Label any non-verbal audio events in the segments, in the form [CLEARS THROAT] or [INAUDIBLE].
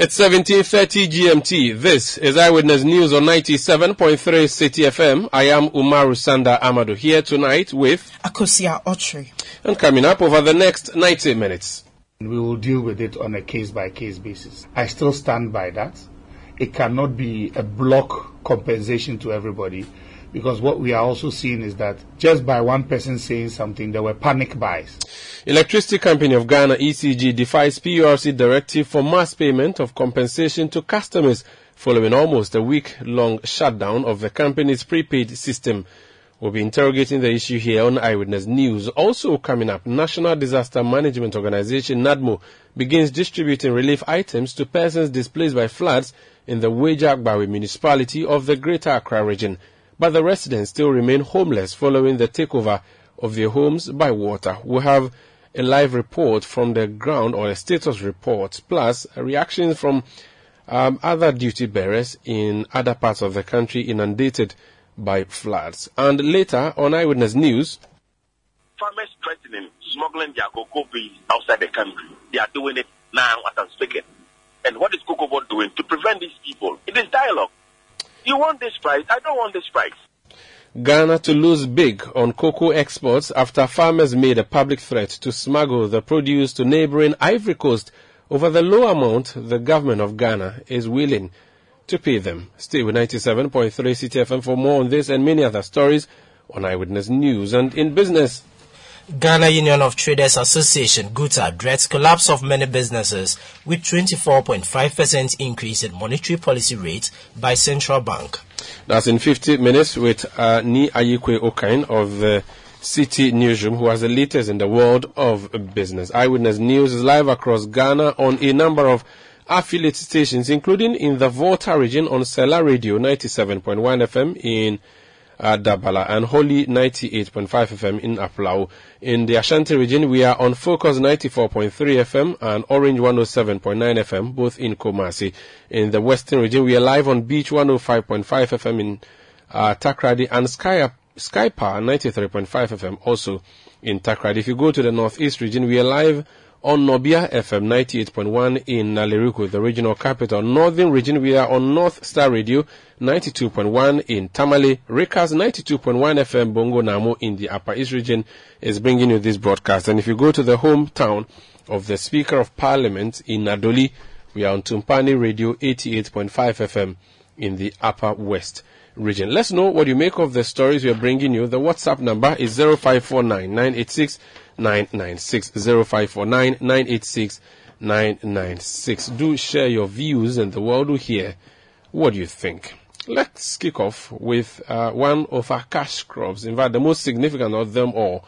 It's 1730 GMT. This is Eyewitness News on 97.3 Citi FM. I am Umaru Sanda Amadu here tonight with Akosia Ochri. And coming up over the next 90 minutes. We will deal with it on a case by case basis. I still stand by that. It cannot be a block compensation to everybody because what we are also seeing is that just by one person saying something, there were panic buys. Electricity Company of Ghana ECG defies PURC directive for mass payment of compensation to customers following almost a week-long shutdown of the company's prepaid system. We'll be interrogating the issue here on Eyewitness News. Also coming up, National Disaster Management Organization NADMO begins distributing relief items to persons displaced by floods in the Weija Agbawe municipality of the Greater Accra region. But the residents still remain homeless following the takeover of their homes by water. We have a live report from the ground or a status report, plus reactions from um, other duty bearers in other parts of the country inundated by floods. And later on Eyewitness News, farmers threatening smuggling their cocoa beans outside the country. They are doing it now as I'm speaking. And what is Cocoa Board doing to prevent these people? It is dialogue. You want this price? I don't want this price. Ghana to lose big on cocoa exports after farmers made a public threat to smuggle the produce to neighboring Ivory Coast over the low amount the government of Ghana is willing to pay them. Stay with 97.3 Citi FM for more on this and many other stories on Eyewitness News and in business. Ghana Union of Traders Association GUTA dreads collapse of many businesses with 24.5% increase in monetary policy rate by central bank. That's in 50 minutes with uh, Ni Ayikwe Okain of the City Newsroom, who has the latest in the world of business. Eyewitness News is live across Ghana on a number of affiliate stations, including in the Volta region on Sela Radio 97.1 FM in uh, Dabala and Holy 98.5 FM in Aflao. In the Ashanti region, we are on Focus 94.3 FM and Orange 107.9 FM, both in Kumasi. In the Western region, we are live on Beach 105.5 FM in uh, Takoradi and Sky, Sky Power 93.5 FM also in Takoradi. If you go to the Northeast region, we are live on Nobia FM 98.1 in Nalerigu, the regional capital. Northern region, we are on North Star Radio 92.1 in Tamale. Rikas 92.1 FM Bongo Namo in the Upper East region is bringing you this broadcast. And if you go to the hometown of the Speaker of Parliament in Nadowli, we are on Tumpani Radio 88.5 FM in the Upper West region. Let's know what you make of the stories we are bringing you. The WhatsApp number is 0549 986 996 0549 986 996. Do share your views and the world will hear what do you think. Let's kick off with uh, one of our cash crops. In fact, the most significant of them all.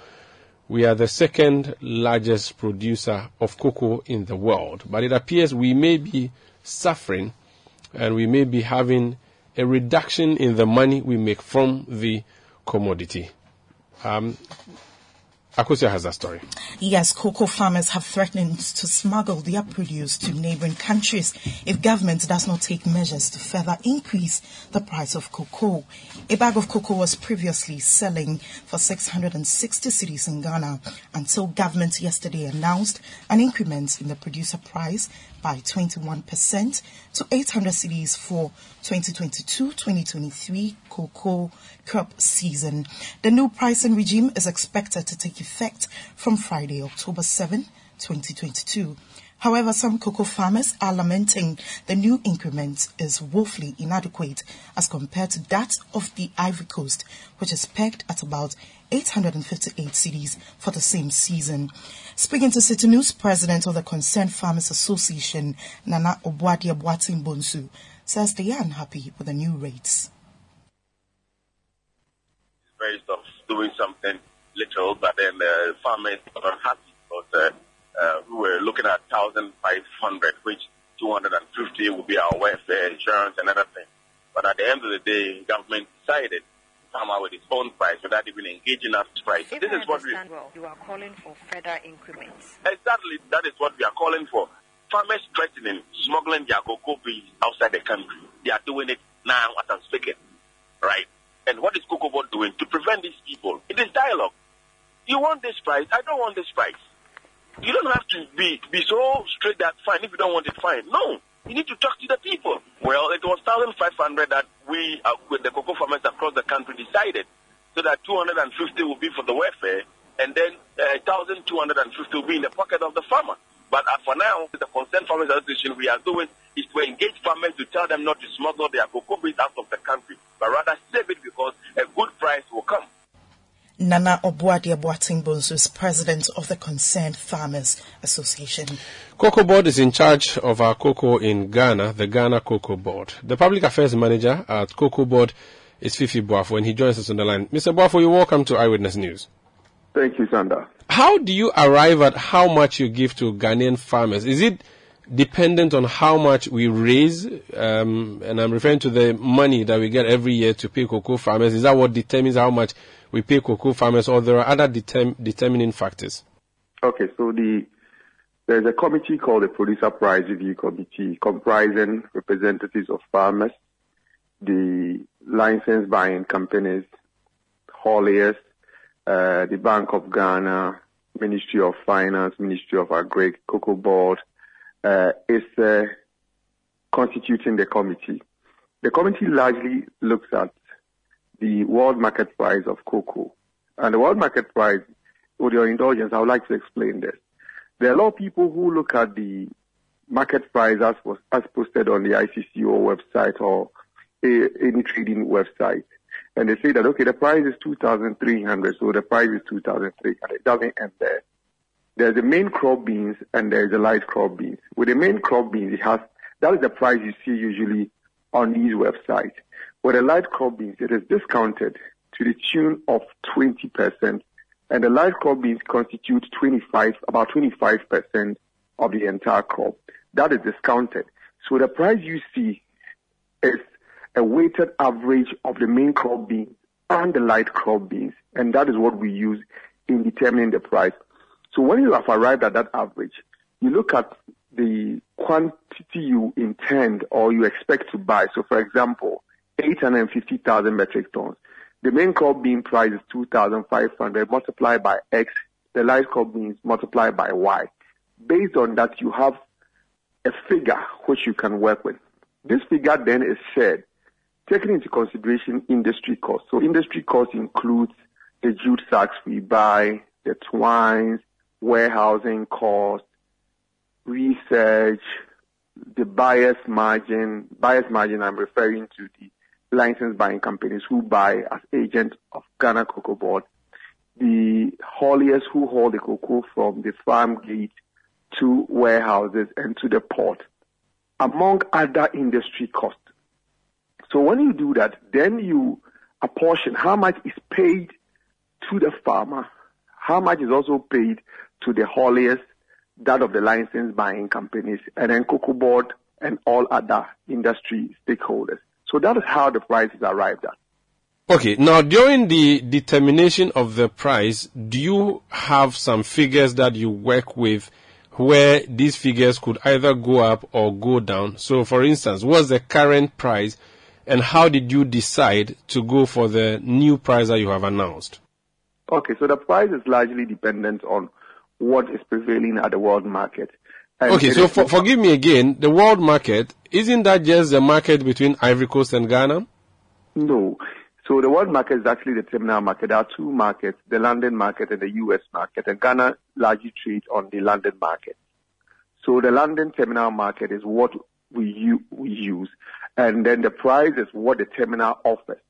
We are the second largest producer of cocoa in the world, but it appears we may be suffering and we may be having a reduction in the money we make from the commodity. Um, Akosia has that story. Yes, cocoa farmers have threatened to smuggle their produce to neighboring countries if government does not take measures to further increase the price of cocoa. A bag of cocoa was previously selling for 660 cedis in Ghana until government yesterday announced an increment in the producer price by 21% to 800 cedis for 2022-2023 cocoa crop season. The new pricing regime is expected to take effect from Friday, October 7, 2022. However, some cocoa farmers are lamenting the new increment is woefully inadequate as compared to that of the Ivory Coast, which is pegged at about 858 cedis for the same season. Speaking to City News, President of the Concerned Farmers Association, Nana Obwadi Abwatin Bonsu, says they are unhappy with the new rates. Very of doing something little, but then the farmers are unhappy because uh, uh, we were looking at 1,500, which 250 will be our welfare, insurance, and other things. But at the end of the day, government decided out with its own price without even engaging us price. If this I is what we well, you are calling for further increments. exactly that is what we are calling for. Farmers threatening smuggling their cocoa beans outside the country. They are doing it now as I'm speaking, right? And what is Cocoa Board doing to prevent these people? It is dialogue. You want this price? I don't want this price. You don't have to be be so straight that fine if you don't want it fine. No, you need to talk to the people. Well, it was 1,500 that we, uh, with the cocoa farmers across the country, decided, so that 250 will be for the welfare, and then uh, 1,250 will be in the pocket of the farmer. But uh, for now, the Concerned Farmers Association we are doing is to engage farmers to tell them not to smuggle their cocoa beans out of the country, but rather save it because a good price will come. Nana Obuadi Boateng Bonsu is president of the Concerned Farmers Association. Cocoa Board is in charge of our cocoa in Ghana, the Ghana Cocoa Board. The public affairs manager at Cocoa Board is Fifi Boafo, and he joins us on the line. Mr. Boafo, you're welcome to Eyewitness News. Thank you, Sanda. How do you arrive at how much you give to Ghanaian farmers? Is it dependent on how much we raise? Um, and I'm referring to the money that we get every year to pay cocoa farmers. Is that what determines how much we pay cocoa farmers, or there are other determ- determining factors? Okay, so the there's a committee called the Producer Price Review Committee, comprising representatives of farmers, the license buying companies, hauliers, uh, the Bank of Ghana, Ministry of Finance, Ministry of Agri, Cocoa Board, uh, is uh, constituting the committee. The committee largely looks at the world market price of cocoa. And the world market price, with your indulgence, I would like to explain this. There are a lot of people who look at the market price as, was, as posted on the ICCO website or any trading website. And they say that, okay, the price is 2,300, so the price is 2,300. It doesn't end there. There's the main crop beans and there's the light crop beans. With the main crop beans, it has, that is the price you see usually on these websites. With the light crop beans, it is discounted to the tune of 20%, and the light crop beans constitute 25, about 25% of the entire crop. That is discounted. So the price you see is a weighted average of the main crop beans and the light crop beans, and that is what we use in determining the price. So when you have arrived at that average, you look at the quantity you intend or you expect to buy. So for example, 850,000 metric tons. The main crop bean price is 2,500 multiplied by X. The light crop beans multiplied by Y. Based on that, you have a figure which you can work with. This figure then is shared, taking into consideration industry costs. So industry costs includes the jute sacks we buy, the twines, warehousing costs, research, the buyer's margin. Buyer's margin, I'm referring to the licensed buying companies who buy as agents of Ghana Cocoa Board, the hauliers who haul the cocoa from the farm gate to warehouses and to the port, among other industry costs. So when you do that, then you apportion how much is paid to the farmer, how much is also paid to the hauliers, that of the licensed buying companies, and then Cocoa Board and all other industry stakeholders. So that is how the price is arrived at. Okay, now during the determination of the price, do you have some figures that you work with where these figures could either go up or go down? So for instance, what's the current price and how did you decide to go for the new price that you have announced? Okay, so the price is largely dependent on what is prevailing at the world market. And okay, so for, forgive me again, the world market, isn't that just the market between Ivory Coast and Ghana? No. So the world market is actually the terminal market. There are two markets, the London market and the US market, and Ghana largely trades on the London market. So the London terminal market is what we, u- we use, and then the price is what the terminal offers.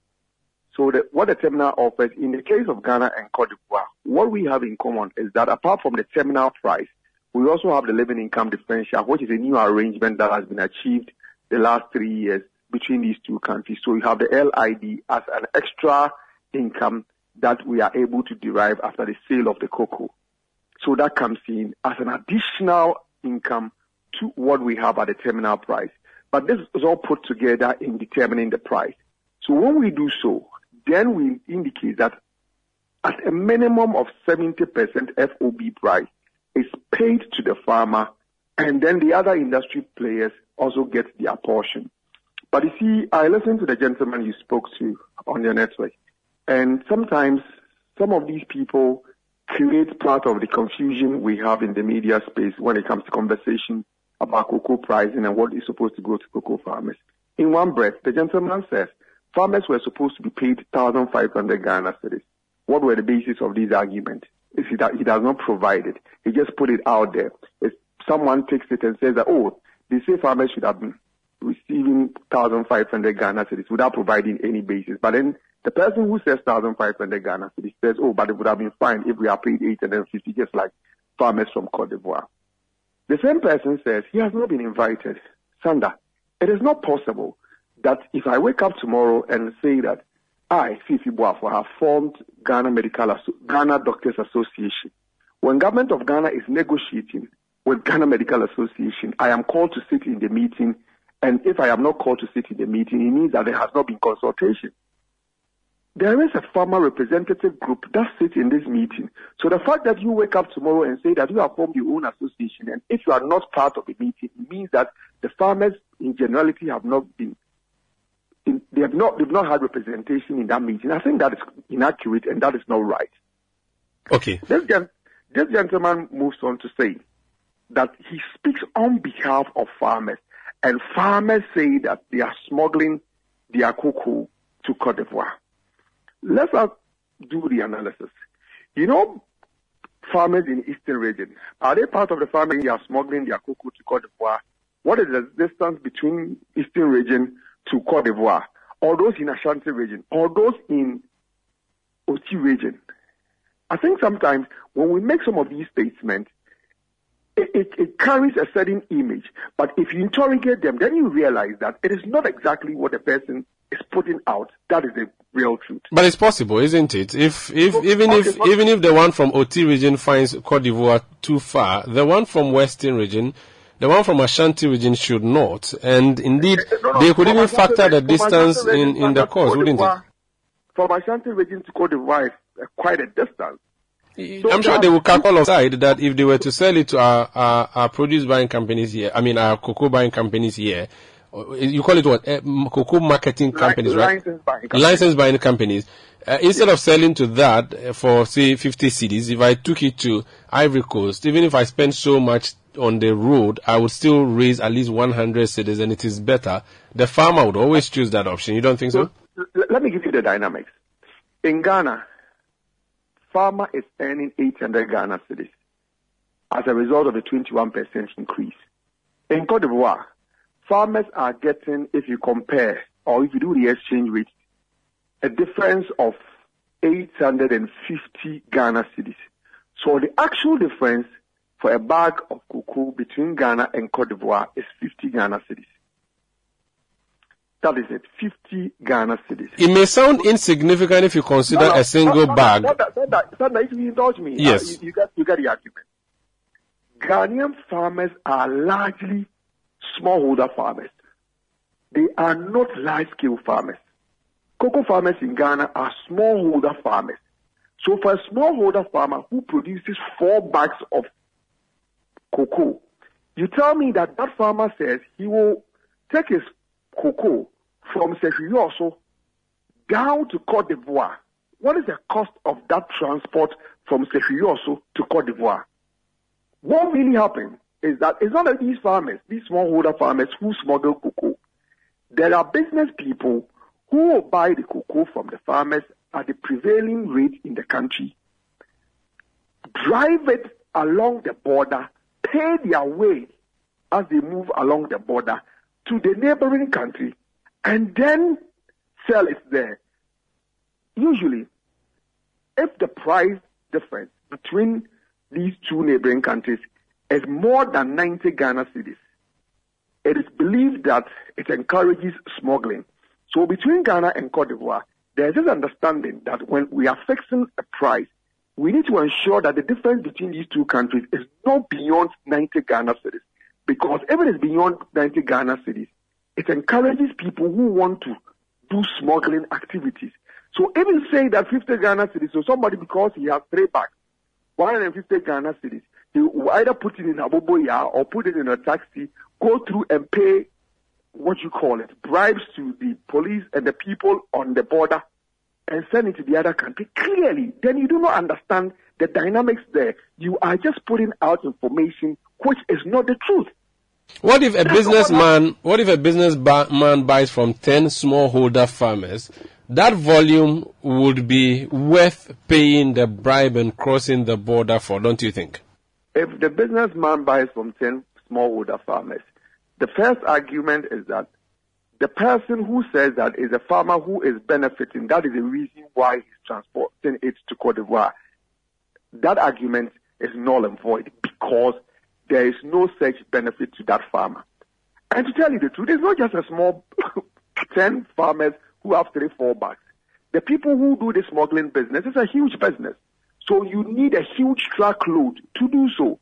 So the, what the terminal offers, in the case of Ghana and Cote d'Ivoire, what we have in common is that apart from the terminal price, we also have the living income differential, which is a new arrangement that has been achieved the last three years between these two countries. So we have the LID as an extra income that we are able to derive after the sale of the cocoa. So that comes in as an additional income to what we have at the terminal price. But this is all put together in determining the price. So when we do so, then we indicate that at a minimum of 70% FOB price is paid to the farmer and then the other industry players also get their portion. But you see, I listened to the gentleman you spoke to on your network, and sometimes some of these people create part of the confusion we have in the media space when it comes to conversation about cocoa pricing and what is supposed to go to cocoa farmers. In one breath, the gentleman says farmers were supposed to be paid 1,500 Ghana cedis. What were the basis of this argument? Is he, that he does not provide it. He just put it out there. If someone takes it and says that, oh, they say farmers should have been receiving 1,500 Ghana cedis without providing any basis. But then the person who says 1,500 Ghana cedis says, oh, but it would have been fine if we are paid 850 just like farmers from Cote d'Ivoire. The same person says he has not been invited. Sanda, it is not possible that if I wake up tomorrow and say that ah, I, Fifi Boafo, have formed Ghana Medical Ghana Doctors Association, when government of Ghana is negotiating with Ghana Medical Association, I am called to sit in the meeting, and if I am not called to sit in the meeting, it means that there has not been consultation. There is a farmer representative group that sits in this meeting. So the fact that you wake up tomorrow and say that you have formed your own association, and if you are not part of the meeting, it means that the farmers in generality have not been in, they have not they've not had representation in that meeting. I think that is inaccurate and that is not right. Okay. This, this gentleman moves on to say that he speaks on behalf of farmers, and farmers say that they are smuggling their cocoa to Cote d'Ivoire. Let's do the analysis. You know, farmers in eastern region, are they part of the farmers who are smuggling their cocoa to Cote d'Ivoire? What is the distance between eastern region to Cote d'Ivoire? Or those in Ashanti region? Or those in Oti region? I think sometimes when we make some of these statements, it, it, it, carries a certain image. But if you interrogate them, then you realize that it is not exactly what the person is putting out. That is the real truth. But it's possible, isn't it? If if so, even if even if the one from Oti region finds Cote d'Ivoire too far, the one from Western region. The one from Ashanti region should not, and indeed, no, no, they could even factor the distance in, in the course, wouldn't it? From Ashanti region to Cote d'Ivoire is quite a distance. So I'm sure they will calculate aside that if they were to sell it to our, our, our, produce buying companies here, I mean our cocoa buying companies here, you call it what? Uh, cocoa marketing companies, right? License buying companies. License buying companies. Uh, instead of selling to that uh, for say 50 cedis, if I took it to Ivory Coast, even if I spend so much on the road, I would still raise at least 100 cedis and it is better. The farmer would always choose that option. You don't think so? Let me give you the dynamics. In Ghana, farmer is earning 800 Ghana cedis as a result of a 21% increase. In Cote d'Ivoire, farmers are getting, if you compare or if you do the exchange rate, a difference of 850 Ghana cedis. So the actual difference for a bag of cocoa between Ghana and Cote d'Ivoire is 50 Ghana cedis. That is it, 50 Ghana cedis. It may sound insignificant if you consider no, no, a single no, bag. If you indulge me, yes. Uh, you, you, get, you get the argument. Ghanaian farmers are largely smallholder farmers. They are not large-scale farmers. Cocoa farmers in Ghana are smallholder farmers. So for a smallholder farmer who produces four bags of cocoa, you tell me that that farmer says he will take his cocoa from Sefwi Wiawso down to Cote d'Ivoire. What is the cost of that transport from Sefwi Wiawso to Cote d'Ivoire? What really happened is that it's not these farmers, these smallholder farmers who smuggle cocoa. There are business people who will buy the cocoa from the farmers at the prevailing rate in the country, drive it along the border, pay their way as they move along the border, to the neighboring country and then sell it there. Usually, if the price difference between these two neighboring countries is more than 90 Ghana cedis, it is believed that it encourages smuggling. So between Ghana and Cote d'Ivoire, there's this understanding that when we are fixing a price, we need to ensure that the difference between these two countries is not beyond 90 Ghana cedis. Because if it is beyond 90 Ghana cedis, it encourages people who want to do smuggling activities. So even say that 50 Ghana cedis, so somebody because he has three bags, 150 Ghana cedis, he will either put it in Aboboya or put it in a taxi, go through and pay what you call it, bribes to the police and the people on the border and send it to the other country clearly, then you do not understand the dynamics there. You are just putting out information which is not the truth. What if a businessman, what if a businessman buys from 10 smallholder farmers? That volume would be worth paying the bribe and crossing the border for, don't you think? If the businessman buys from 10 smallholder farmers, the first argument is that the person who says that is a farmer who is benefiting. That is the reason why he's transporting it to Cote d'Ivoire. That argument is null and void because there is no such benefit to that farmer. And to tell you the truth, it's not just a small [LAUGHS] 10 farmers who have three, four bags. The people who do the smuggling business is a huge business. So you need a huge truckload to do so.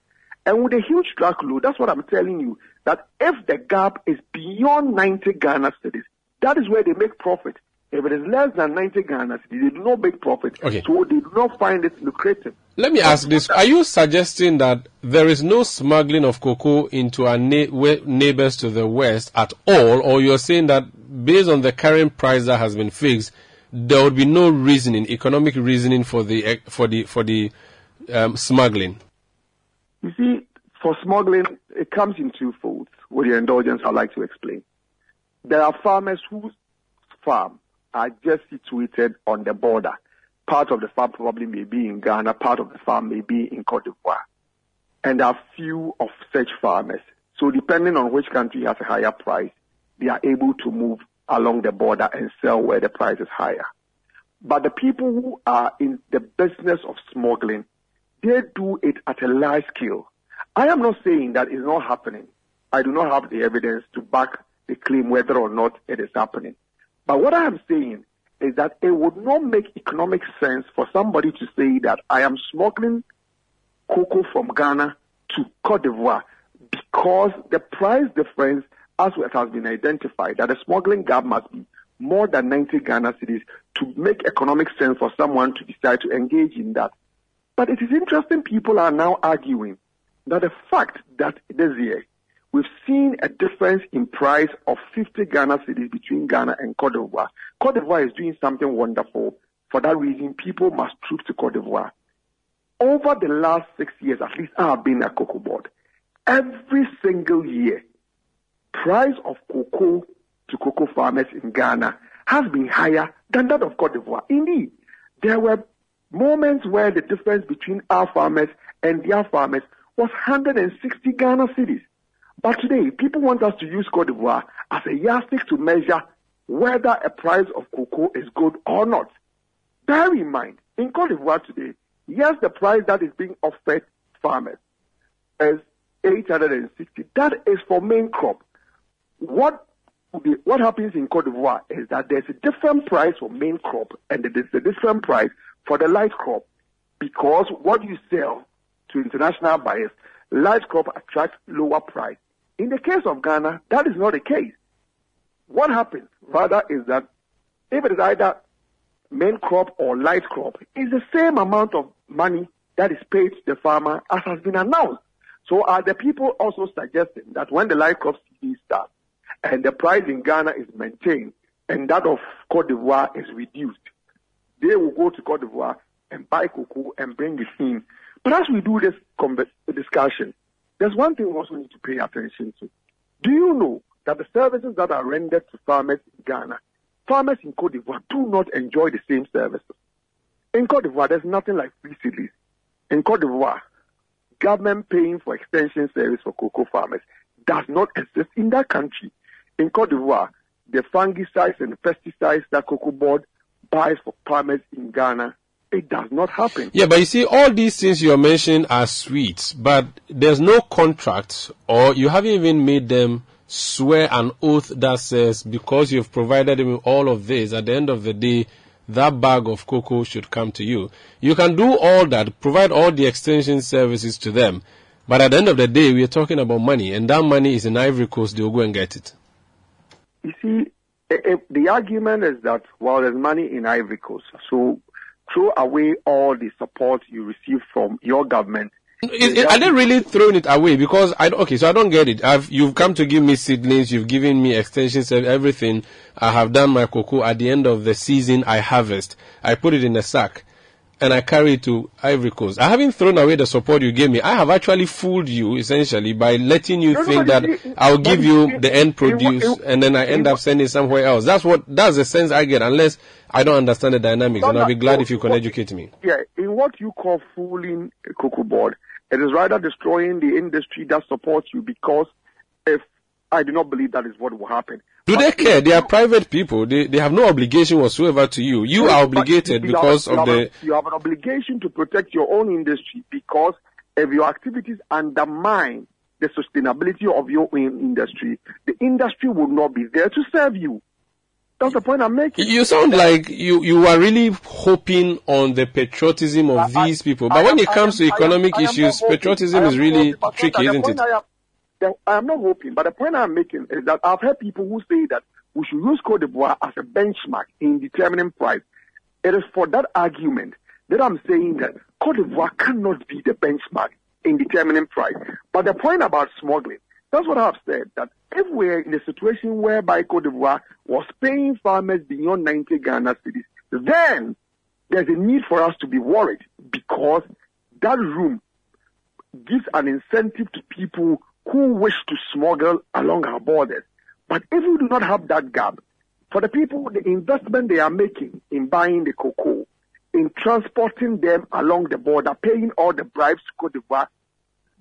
And with a huge truckload, that's what I'm telling you, that if the gap is beyond 90 Ghana cedis, that is where they make profit. If it is less than 90 Ghana cedis, they do not make profit. Okay. So they do not find it lucrative. Let me ask this. Are you suggesting that there is no smuggling of cocoa into our na- neighbors to the west at all, or you're saying that based on the current price that has been fixed, there would be no reasoning, economic reasoning for the, for the, for the um, smuggling? You see, for smuggling, it comes in two folds. With your indulgence, I'd like to explain. There are farmers whose farm are just situated on the border. Part of the farm probably may be in Ghana, part of the farm may be in Cote d'Ivoire. And there are few of such farmers. So depending on which country has a higher price, they are able to move along the border and sell where the price is higher. But the people who are in the business of smuggling, they do it at a large scale. I am not saying that it's not happening. I do not have the evidence to back the claim whether or not it is happening. But what I am saying is that it would not make economic sense for somebody to say that I am smuggling cocoa from Ghana to Cote d'Ivoire because the price difference, as it has been identified, that the smuggling gap must be more than 90 Ghana cedis to make economic sense for someone to decide to engage in that. But it is interesting people are now arguing that the fact that this year we've seen a difference in price of 50 Ghana cedis between Ghana and Cote d'Ivoire. Cote d'Ivoire is doing something wonderful. For that reason, people must troop to Cote d'Ivoire. Over the last six years, at least I have been at Cocoa Board. Every single year, price of cocoa to cocoa farmers in Ghana has been higher than that of Cote d'Ivoire. Indeed, there were moments where the difference between our farmers and their farmers was 160 Ghana cedis. But today, people want us to use Cote d'Ivoire as a yardstick to measure whether a price of cocoa is good or not. Bear in mind, in Cote d'Ivoire today, yes, the price that is being offered farmers is 860. That is for main crop. What what happens in Cote d'Ivoire is that there's a different price for main crop and a different price for the light crop because what you sell to international buyers, light crop attracts lower price. In the case of Ghana, that is not the case. What happens rather is that if it is either main crop or light crop, it's the same amount of money that is paid to the farmer as has been announced. So are the people also suggesting that when the light crop season starts and the price in Ghana is maintained and that of Cote d'Ivoire is reduced, they will go to Cote d'Ivoire and buy cocoa and bring it in. But as we do this discussion, there's one thing we also need to pay attention to. Do you know that the services that are rendered to farmers in Ghana, farmers in Cote d'Ivoire do not enjoy the same services? In Cote d'Ivoire, there's nothing like free seedlings. In Cote d'Ivoire, government paying for extension service for cocoa farmers does not exist in that country. In Cote d'Ivoire, the fungicides and pesticides that Cocoa Board buys for farmers in Ghana it does not happen. Yeah, but you see, all these things you're mentioning are sweets, but there's no contract, or you haven't even made them swear an oath that says because you've provided them with all of this, at the end of the day, that bag of cocoa should come to you. You can do all that, provide all the extension services to them, but at the end of the day, we are talking about money, and that money is in Ivory Coast, they'll go and get it. you see, Eh, eh, the argument is that, while there's money in Ivory Coast, so throw away all the support you receive from your government. Is, are they really throwing it away? Because I okay, so I don't get it. I've you've come to give me seedlings, you've given me extensions, and everything. I have done my cocoa. At the end of the season, I harvest. I put it in a sack and I carry it to Ivory Coast. I haven't thrown away the support you gave me. I have actually fooled you essentially by letting you No, no, think but that you- I'll give you- you the end produce in- and then I end up sending somewhere else. That's what that's the sense I get unless I don't understand the dynamics No, and I'll be glad no, if you can what- educate me. Yeah, in what you call fooling a cocoa board, it is rather destroying the industry that supports you because if I do not believe that is what will happen. Do they care? They are private people. They they have no obligation whatsoever to you. You are obligated you because you of have the you have an obligation to protect your own industry because if your activities undermine the sustainability of your own industry, the industry will not be there to serve you. That's the point I'm making. You sound like you, you are really hoping on the patriotism of I- these people. I But when am- it comes I to I economic I am issues, patriotism is really tricky, isn't it? I am, I am not hoping, but the point I'm making is that I've heard people who say that we should use Cote d'Ivoire as a benchmark in determining price. It is for that argument that I'm saying that Cote d'Ivoire cannot be the benchmark in determining price. But the point about smuggling, that's what I've said, that if we're in a situation whereby Cote d'Ivoire was paying farmers beyond 90 Ghana cedis, then there's a need for us to be worried because that room gives an incentive to people who wish to smuggle along our borders. But if we do not have that gap, for the people, the investment they are making in buying the cocoa, in transporting them along the border, paying all the bribes to Cote d'Ivoire,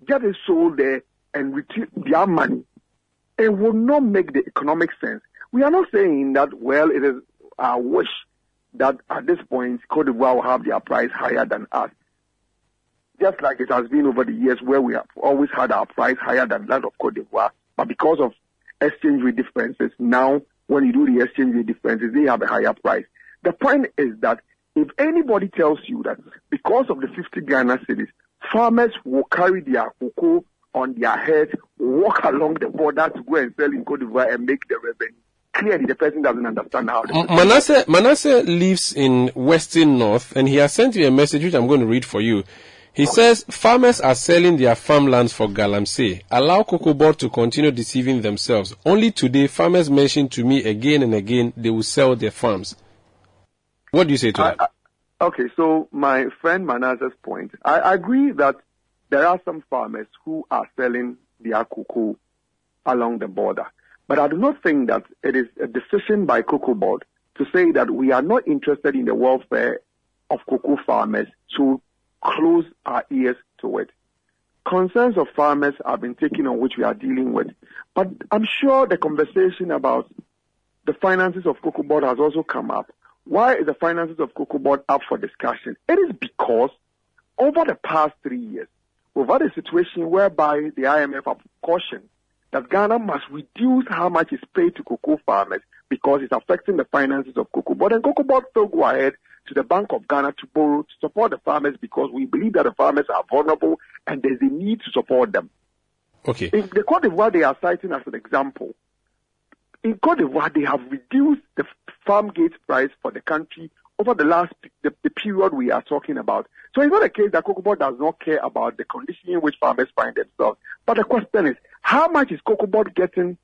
get it sold there and retrieve their money, it will not make the economic sense. We are not saying that, well, it is our wish that at this point Cote d'Ivoire will have their price higher than us just like it has been over the years where we have always had our price higher than that of Cote d'Ivoire. But because of exchange rate differences, now when you do the exchange rate differences, they have a higher price. The point is that if anybody tells you that because of the 50 Ghana cedis, farmers will carry their cocoa on their head, walk along the border to go and sell in Cote d'Ivoire and make the revenue. Clearly, the person doesn't understand how. Manasseh, Manasseh lives in Western North and he has sent you a message which I'm going to read for you. He says farmers are selling their farmlands for galamsey. Allow Cocoa Board to continue deceiving themselves. Only today, farmers mentioned to me again and again they will sell their farms. What do you say to that? Okay, so my friend Manasseh's point, I I agree that there are some farmers who are selling their cocoa along the border. But I do not think that it is a decision by Cocoa Board to say that we are not interested in the welfare of cocoa farmers to close our ears to it. Concerns of farmers have been taken on which we are dealing with. But I'm sure the conversation about the finances of Cocoa Board has also come up. Why is the finances of Cocoa Board up for discussion? It is because over the past three years, we've had a situation whereby the IMF have cautioned that Ghana must reduce how much is paid to cocoa farmers because it's affecting the finances of Cocoa Board. And Cocoa Board still go ahead to the Bank of Ghana to borrow to support the farmers because we believe that the farmers are vulnerable and there's a need to support them. Okay. In the Cote d'Ivoire they are citing as an example, in Cote d'Ivoire they have reduced the farm gate price for the country over the last the, the period we are talking about. So it's not a case that Cocoa Board does not care about the condition in which farmers find themselves. But the question is, how much is Cocoa Board getting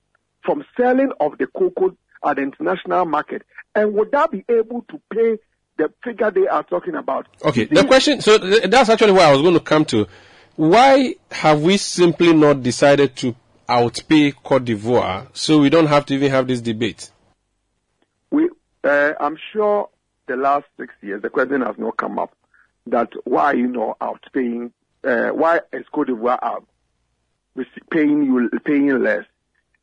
from selling of the cocoa at the international market? And would that be able to pay the figure they are talking about? Okay, the question, so th- that's actually where I was going to come to. Why have we simply not decided to outpay Cote d'Ivoire so we don't have to even have this debate? We, uh, I'm sure the last six years, the question has not come up that why you not outpaying, uh, why is Cote d'Ivoire out paying you, paying less?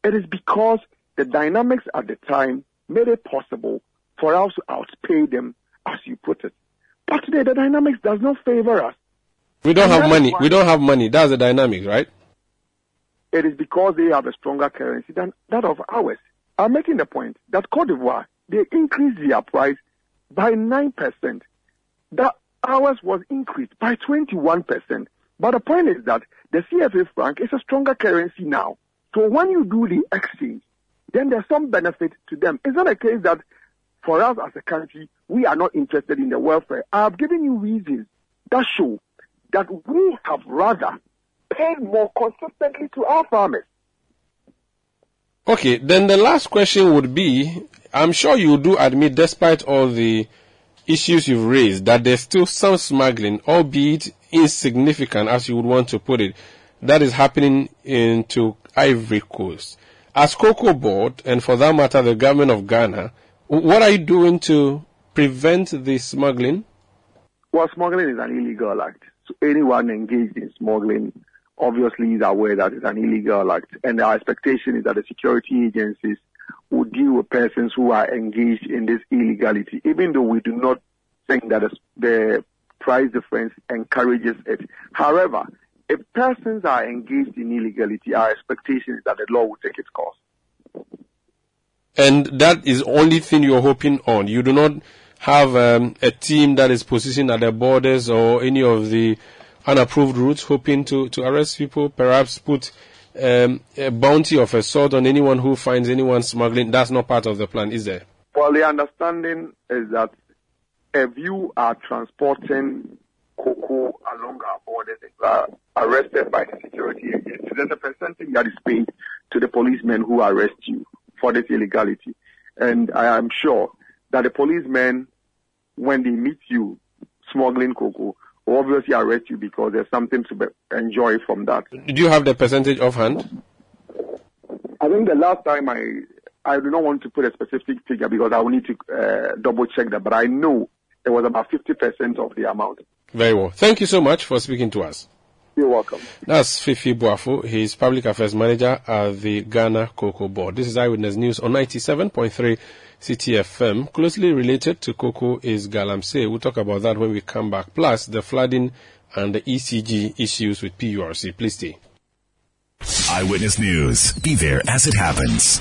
It is because the dynamics at the time made it possible for us to outpay them, as you put it. But today, the dynamics does not favor us. We don't And have money. why- We don't have money. That's the dynamics, right? it is because they have a stronger currency than that of ours. I'm making the point that Cote d'Ivoire, they increased their price by 9%. That ours was increased by 21%. But the point is that the CFA franc is a stronger currency now. So when you do the exchange, then there's some benefit to them. It's not a case that for us as a country, we are not interested in the welfare. I have given you reasons that show that we have rather paid more consistently to our farmers. Okay, then the last question would be I'm sure you do admit, despite all the issues you've raised, that there's still some smuggling, albeit insignificant, as you would want to put it, that is happening into Ivory Coast. As Cocoa Board, and for that matter, the government of Ghana, what are you doing to prevent the smuggling? Well, smuggling is an illegal act. So anyone engaged in smuggling obviously is aware that it's an illegal act. And our expectation is that the security agencies will deal with persons who are engaged in this illegality, even though we do not think that the price difference encourages it. However, if persons are engaged in illegality, our expectation is that the law will take its course. And that is only thing you're hoping on. You do not have um, a team that is positioned at the borders or any of the unapproved routes hoping to, to arrest people, perhaps put um, a bounty of a sort on anyone who finds anyone smuggling. That's not part of the plan, is there? Well, the understanding is that if you are transporting cocoa along our borders are arrested by the security agency, there's a percentage that is paid to the policemen who arrest you for this illegality. And I am sure that the policemen, when they meet you smuggling cocoa, will obviously arrest you because there's something to enjoy from that. Do you have the percentage offhand? I think the last time I, I do not want to put a specific figure because I will need to uh, double check that, but I know it was about 50% of the amount. Very well. Thank you so much for speaking to us. You're welcome. That's Fifi Boafo. He's Public Affairs Manager at the Ghana Cocoa Board. This is Eyewitness News on 97.3 Citi FM. Closely related to cocoa is Galamsey. We'll talk about that when we come back. Plus, the flooding and the ECG issues with PURC. Please stay. Eyewitness News. Be there as it happens.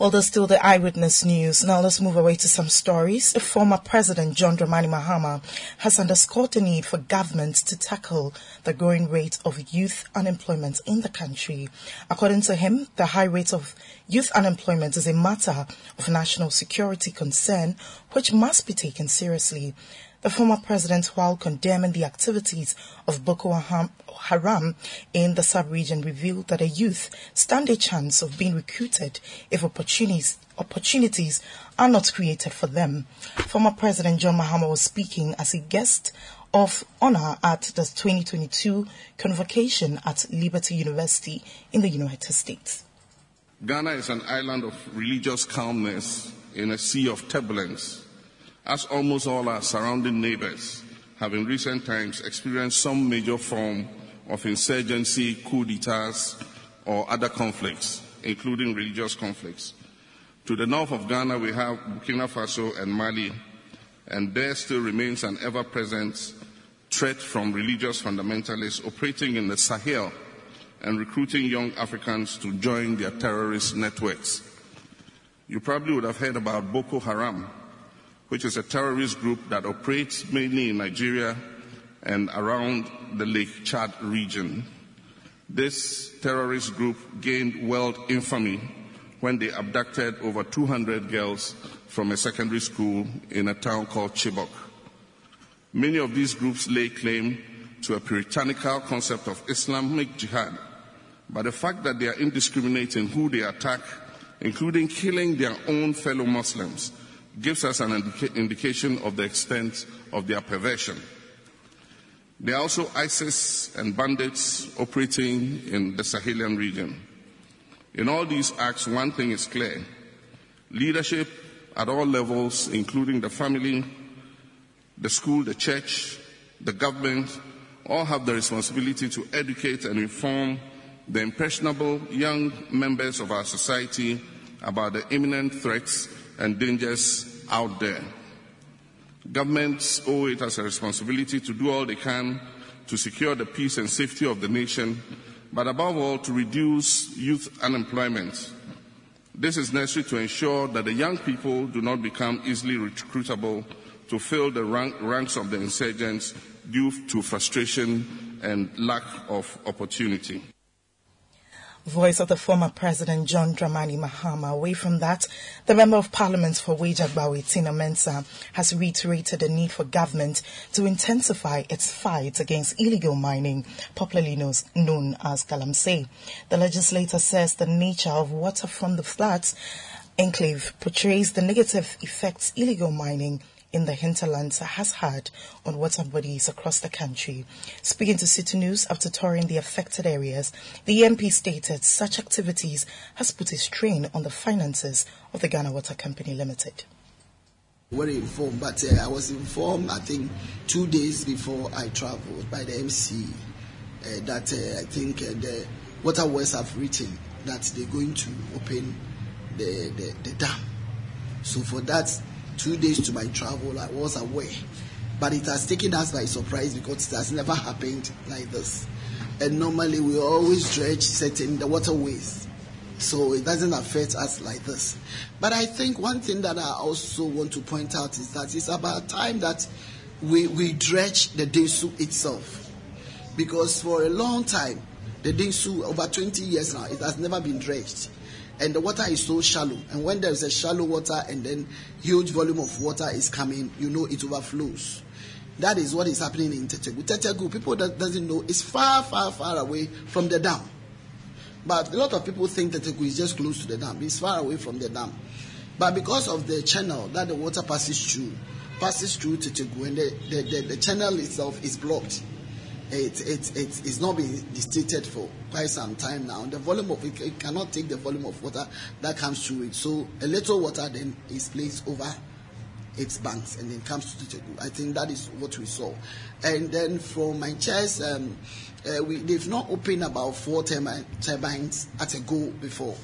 Well, there's still the eyewitness news. Now let's move away to some stories. Former President John Dramani Mahama has underscored the need for government to tackle the growing rate of youth unemployment in the country. According to him, the high rate of youth unemployment is a matter of national security concern which must be taken seriously. The former president, while condemning the activities of Boko Haram in the sub-region, revealed that the youth stand a chance of being recruited if opportunities, opportunities are not created for them. Former President John Mahama was speaking as a guest of honor at the 2022 convocation at Liberty University in the United States. Ghana is an island of religious calmness in a sea of turbulence as almost all our surrounding neighbors have in recent times experienced some major form of insurgency, coup d'etats, or other conflicts, including religious conflicts. To the north of Ghana, we have Burkina Faso and Mali, and there still remains an ever present threat from religious fundamentalists operating in the Sahel and recruiting young Africans to join their terrorist networks. You probably would have heard about Boko Haram, which is a terrorist group that operates mainly in Nigeria and around the Lake Chad region. This terrorist group gained world infamy when they abducted over 200 girls from a secondary school in a town called Chibok. Many of these groups lay claim to a puritanical concept of Islamic jihad, but the fact that they are indiscriminate in who they attack, including killing their own fellow Muslims, gives us an indica- indication of the extent of their perversion. There are also ISIS and bandits operating in the Sahelian region. In all these acts, one thing is clear. Leadership at all levels, including the family, the school, the church, the government, all have the responsibility to educate and inform the impressionable young members of our society about the imminent threats and dangers out there. Governments owe it as a responsibility to do all they can to secure the peace and safety of the nation, but above all, to reduce youth unemployment. This is necessary to ensure that the young people do not become easily recruitable to fill the rank, ranks of the insurgents due to frustration and lack of opportunity. Voice of the former President John Dramani Mahama. Away from that, the Member of Parliament for Weija-Gbawe, Tina Mensah, has reiterated the need for government to intensify its fight against illegal mining, popularly known as Galamsey. The legislator says the nature of water from the flats enclave portrays the negative effects illegal mining in the hinterlands has had on water bodies across the country. Speaking to Citi News after touring the affected areas, the MP stated such activities has put a strain on the finances of the Ghana Water Company Limited. Very informed, but uh, I was informed, I think, two days before I traveled by the MC uh, that uh, I think uh, the waterworks have written that they're going to open the, the, the dam. So for that, two days to my travel, I was away. But it has taken us by surprise because it has never happened like this. And normally we always dredge certain the waterways. So it doesn't affect us like this. But I think one thing that I also want to point out is that it's about time that we, we dredge the Densu itself. Because for a long time, the Densu, over 20 years now, it has never been dredged and the water is so shallow. And when there is a shallow water and then huge volume of water is coming, you know it overflows. That is what is happening in Tetegu. Tetegu, people that doesn't know, is far, far, far away from the dam. But a lot of people think Tetegu is just close to the dam. It's far away from the dam. But because of the channel that the water passes through, passes through Tetegu, and the, the, the, the channel itself is blocked it, it, it, it's not been distillated for quite some time now. The volume of it, it cannot take the volume of water that comes through it. So a little water then is placed over its banks and then comes to the I think that is what we saw. And then from my chest, um, uh, we, they've not opened about four turbines at a go before.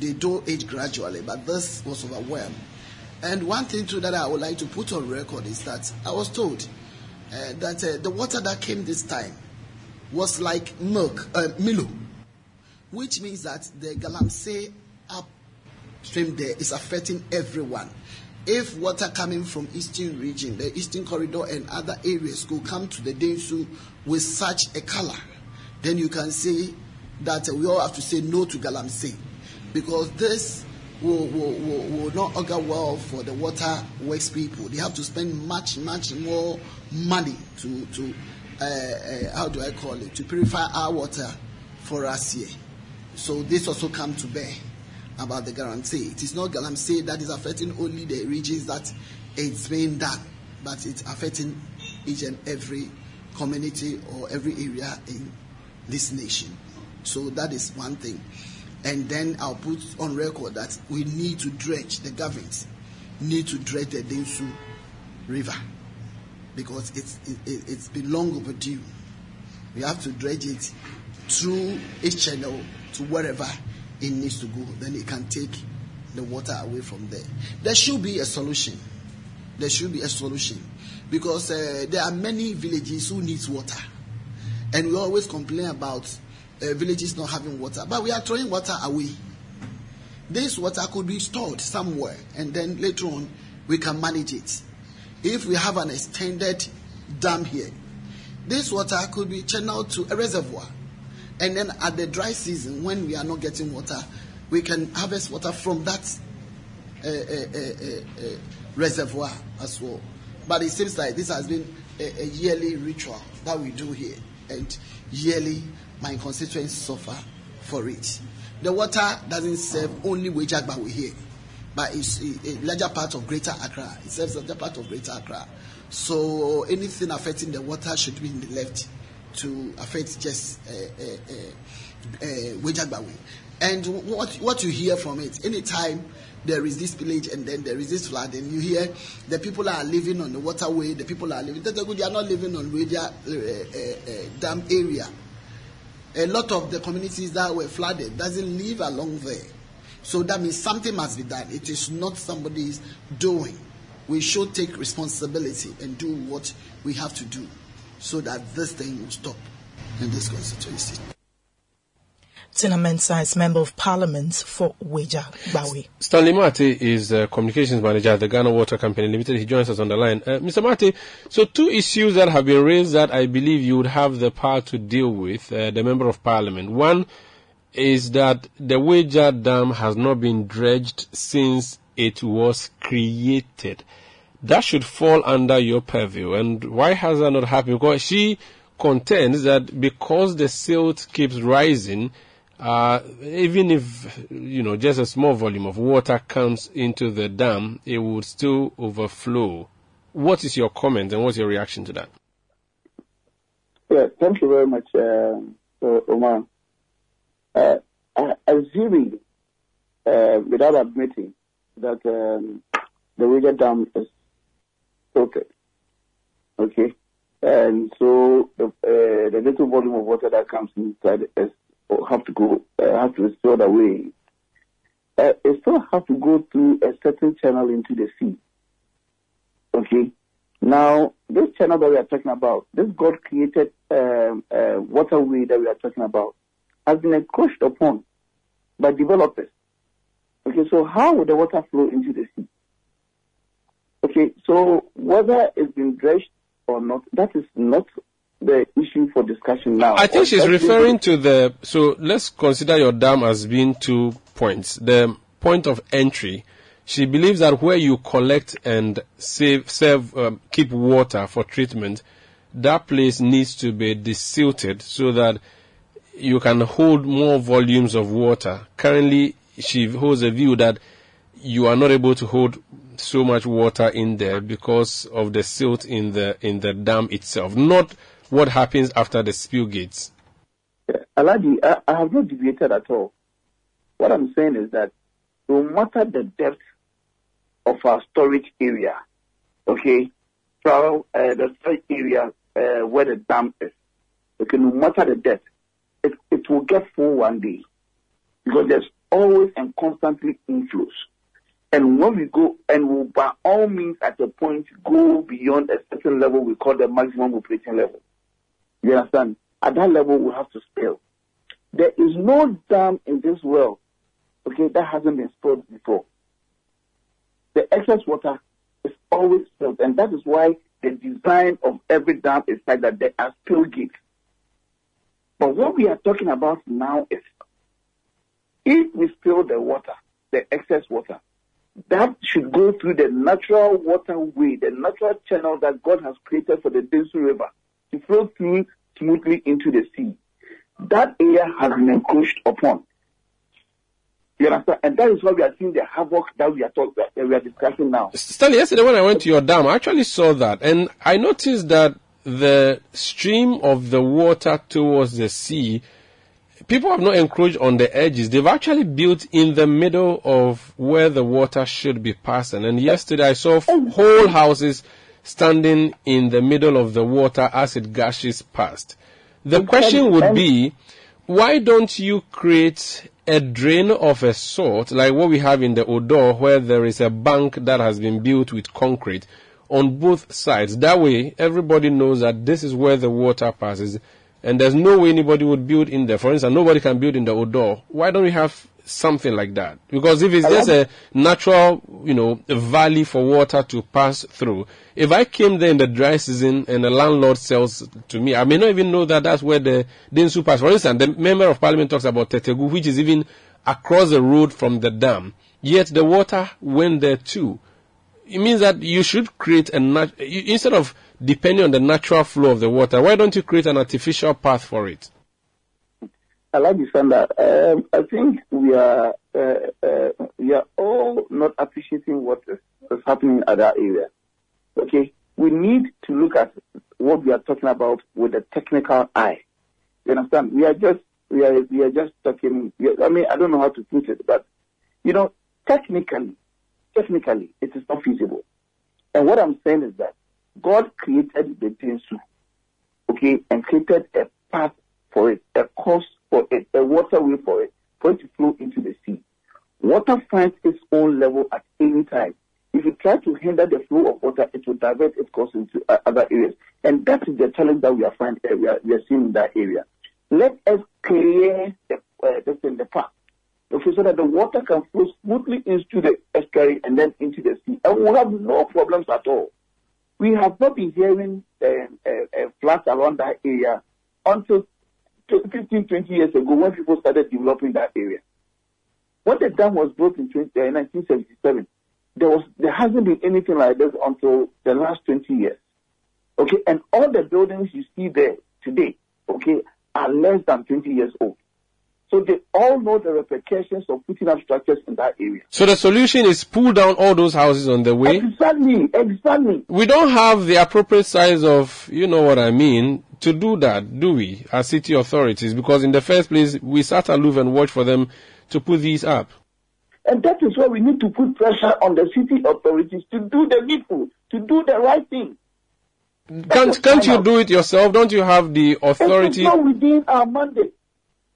They do age gradually, but this was overwhelmed. And one thing too that I would like to put on record is that I was told uh, that uh, the water that came this time was like milk, uh, Milo, which means that the Galamsey upstream there is affecting everyone. If water coming from eastern region, the eastern corridor and other areas could come to the Densu with such a color, then you can say that we all have to say no to Galamsey because this will, will, will, will not augur well for the water works people. They have to spend much, much more money to, to uh, uh, how do I call it, to purify our water for us here. So this also come to bear about the guarantee. It is not Galamsey that is affecting only the regions that it's being done, but it's affecting each and every community or every area in this nation. So that is one thing. And then I'll put on record that we need to dredge, the government need to dredge the Densu River because it's, it, it's been long overdue. We have to dredge it through each channel to wherever it needs to go. Then it can take the water away from there. There should be a solution. There should be a solution because uh, there are many villages who need water, and we always complain about uh, villages not having water, but we are throwing water away. This water could be stored somewhere, and then later on we can manage it. If we have an extended dam here, this water could be channeled to a reservoir, and then at the dry season, when we are not getting water, we can harvest water from that uh, uh, uh, reservoir as well. But it seems like this has been a, a yearly ritual that we do here, and yearly my constituents suffer for it. The water doesn't serve only Weija-Gbawe here, but it's a, larger part of Greater Accra. It serves a larger part of Greater Accra. So anything affecting the water should be left to affect just uh, uh, uh, uh And what, what you hear from it, anytime there is this village and then there is this flood, and you hear the people are living on the waterway, the people are living, they are not living on Weija uh, uh, uh, dam area a lot of the communities that were flooded doesn't live along there. So that means something must be done. It is not somebody's doing. we should take responsibility and do what we have to do so that this thing will stop in this constituency. Tina Mensah is Member of Parliament for Weja Bawi. Stanley Martey is uh, Communications Manager at the Ghana Water Company Limited. He joins us on the line. Uh, Mr. Martey, so two issues that have been raised that I believe you would have the power to deal with, uh, the Member of Parliament. One is that the Weija Dam has not been dredged since it was created. That should fall under your purview. And why has that not happened? Because she contends that because the silt keeps rising, uh, even if you know just a small volume of water comes into the dam, it would still overflow. What is your comment and what's your reaction to that? Yeah, thank you very much, uh, Omar. Uh, assuming, uh, without admitting, that um, the Weija Dam is tilted, okay, and so the, uh, the little volume of water that comes inside is have to go, uh, have to restore the way. Uh, it still have to go through a certain channel into the sea. Okay. Now, this channel that we are talking about, this God created um, uh, waterway that we are talking about, has been encroached upon by developers. Okay, so how would the water flow into the sea? Okay, so whether it's been dredged or not, that is not the issue for discussion now. I think she's referring to the. So let's consider your dam as being two points. The point of entry. She believes that where you collect and save, serve, um, keep water for treatment, that place needs to be desilted so that you can hold more volumes of water. Currently, she holds a view that you are not able to hold so much water in there because of the silt in the in the dam itself, not what happens after the spill gates? Alhaji, I, have not deviated at all. What I'm saying is that no matter the depth of our storage area, okay, so, uh, the storage area uh, where the dam is, okay, no matter the depth, it, it will get full one day because there's always and constantly inflows. And when we go, and we'll by all means at a point go beyond a certain level we call the maximum operating level. You understand? At that level, we have to spill. There is no dam in this world, okay, that hasn't been spilled before. The excess water is always spilled, and that is why the design of every dam is like that there are spill gates. But what we are talking about now is if we spill the water, the excess water, that should go through the natural waterway, the natural channel that God has created for the Densu River to flow through smoothly into the sea. That area has been encroached upon. You understand? And that is why we are seeing the havoc that we are talking, that we are discussing now. Stanley, yesterday when I went to your dam, I actually saw that, and I noticed that the stream of the water towards the sea, people have not encroached on the edges. They've actually built in the middle of where the water should be passing. And yesterday I saw whole houses standing in the middle of the water as it gushes past. The question would be, why don't you create a drain of a sort, like what we have in the Odo, where there is a bank that has been built with concrete on both sides? That way, everybody knows that this is where the water passes, and there's no way anybody would build in there. For instance, nobody can build in the Odo. Why don't we have something like that. Because if it's just a natural, you know, valley for water to pass through, if I came there in the dry season and the landlord sells to me, I may not even know that that's where the Densu pass. For instance, the member of parliament talks about Tetegu, which is even across the road from the dam. Yet the water went there too. It means that you should create a nat- instead of depending on the natural flow of the water, why don't you create an artificial path for it? I like this and that. Um, I think we are uh, uh, we are all not appreciating what is, happening at that area. Okay, we need to look at what we are talking about with a technical eye. You understand? We are just we are we are just talking. I mean, I don't know how to put it, but you know, technically, technically, it is not feasible. And what I'm saying is that God created the Densu, okay, and created a path for it, a course for it, a waterway for it, for it to flow into the sea. Water finds its own level at any time. If you try to hinder the flow of water, it will divert its course into uh, other areas. And that is the challenge that we are finding, uh, we, are, we are seeing in that area. Let us clear the, uh, the path. So that the water can flow smoothly into the estuary and then into the sea. And we'll have no problems at all. We have not been hearing uh, uh, uh, floods around that area until 15, 20 years ago when people started developing that area. When the dam was built in 20, uh, 1977, there was there hasn't been anything like this until the last 20 years. Okay, and all the buildings you see there today, okay, are less than 20 years old. So they all know the repercussions of putting up structures in that area. So the solution is pull down all those houses on the way. Exactly, exactly. We don't have the appropriate size of, you know what I mean, to do that, do we, as city authorities? Because in the first place, we sat aloof and watch for them to put these up. And that is why we need to put pressure on the city authorities to do the needful, to do the right thing. Can't, can't you do it yourself? Don't you have the authority? It is not within our mandate.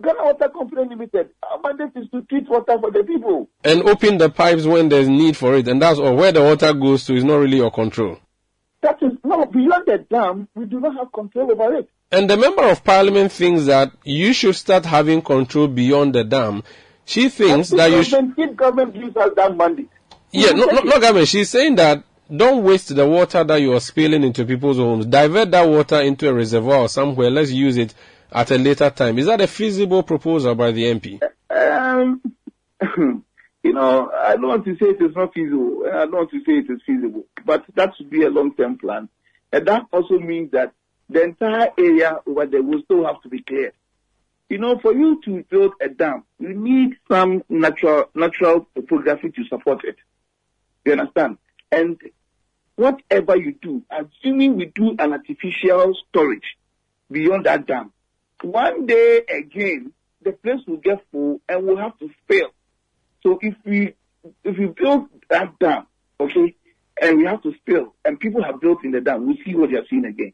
Ghana Water Company Limited, our mandate is to treat water for the people. And open the pipes when there's need for it. And that's all. Where the water goes to is not really your control. That is, no, beyond the dam, we do not have control over it. And the member of parliament thinks that you should start having control beyond the dam. She thinks that you should. If government gives us that mandate. Yeah, no, no, no, government. She's saying that don't waste the water that you are spilling into people's homes. Divert that water into a reservoir or somewhere. Let's use it at a later time. Is that a feasible proposal by the MP? Um, [CLEARS THROAT] you know, I don't want to say it is not feasible. I don't want to say it is feasible, but that should be a long-term plan. And that also means that the entire area over there will still have to be cleared. You know, for you to build a dam, you need some natural natural topography to support it. You understand? And whatever you do, assuming we do an artificial storage beyond that dam, one day again, the place will get full and we'll have to fail. So if we if we build that dam, okay, and we have to spill, and people have built in the dam, we see what they are seeing again.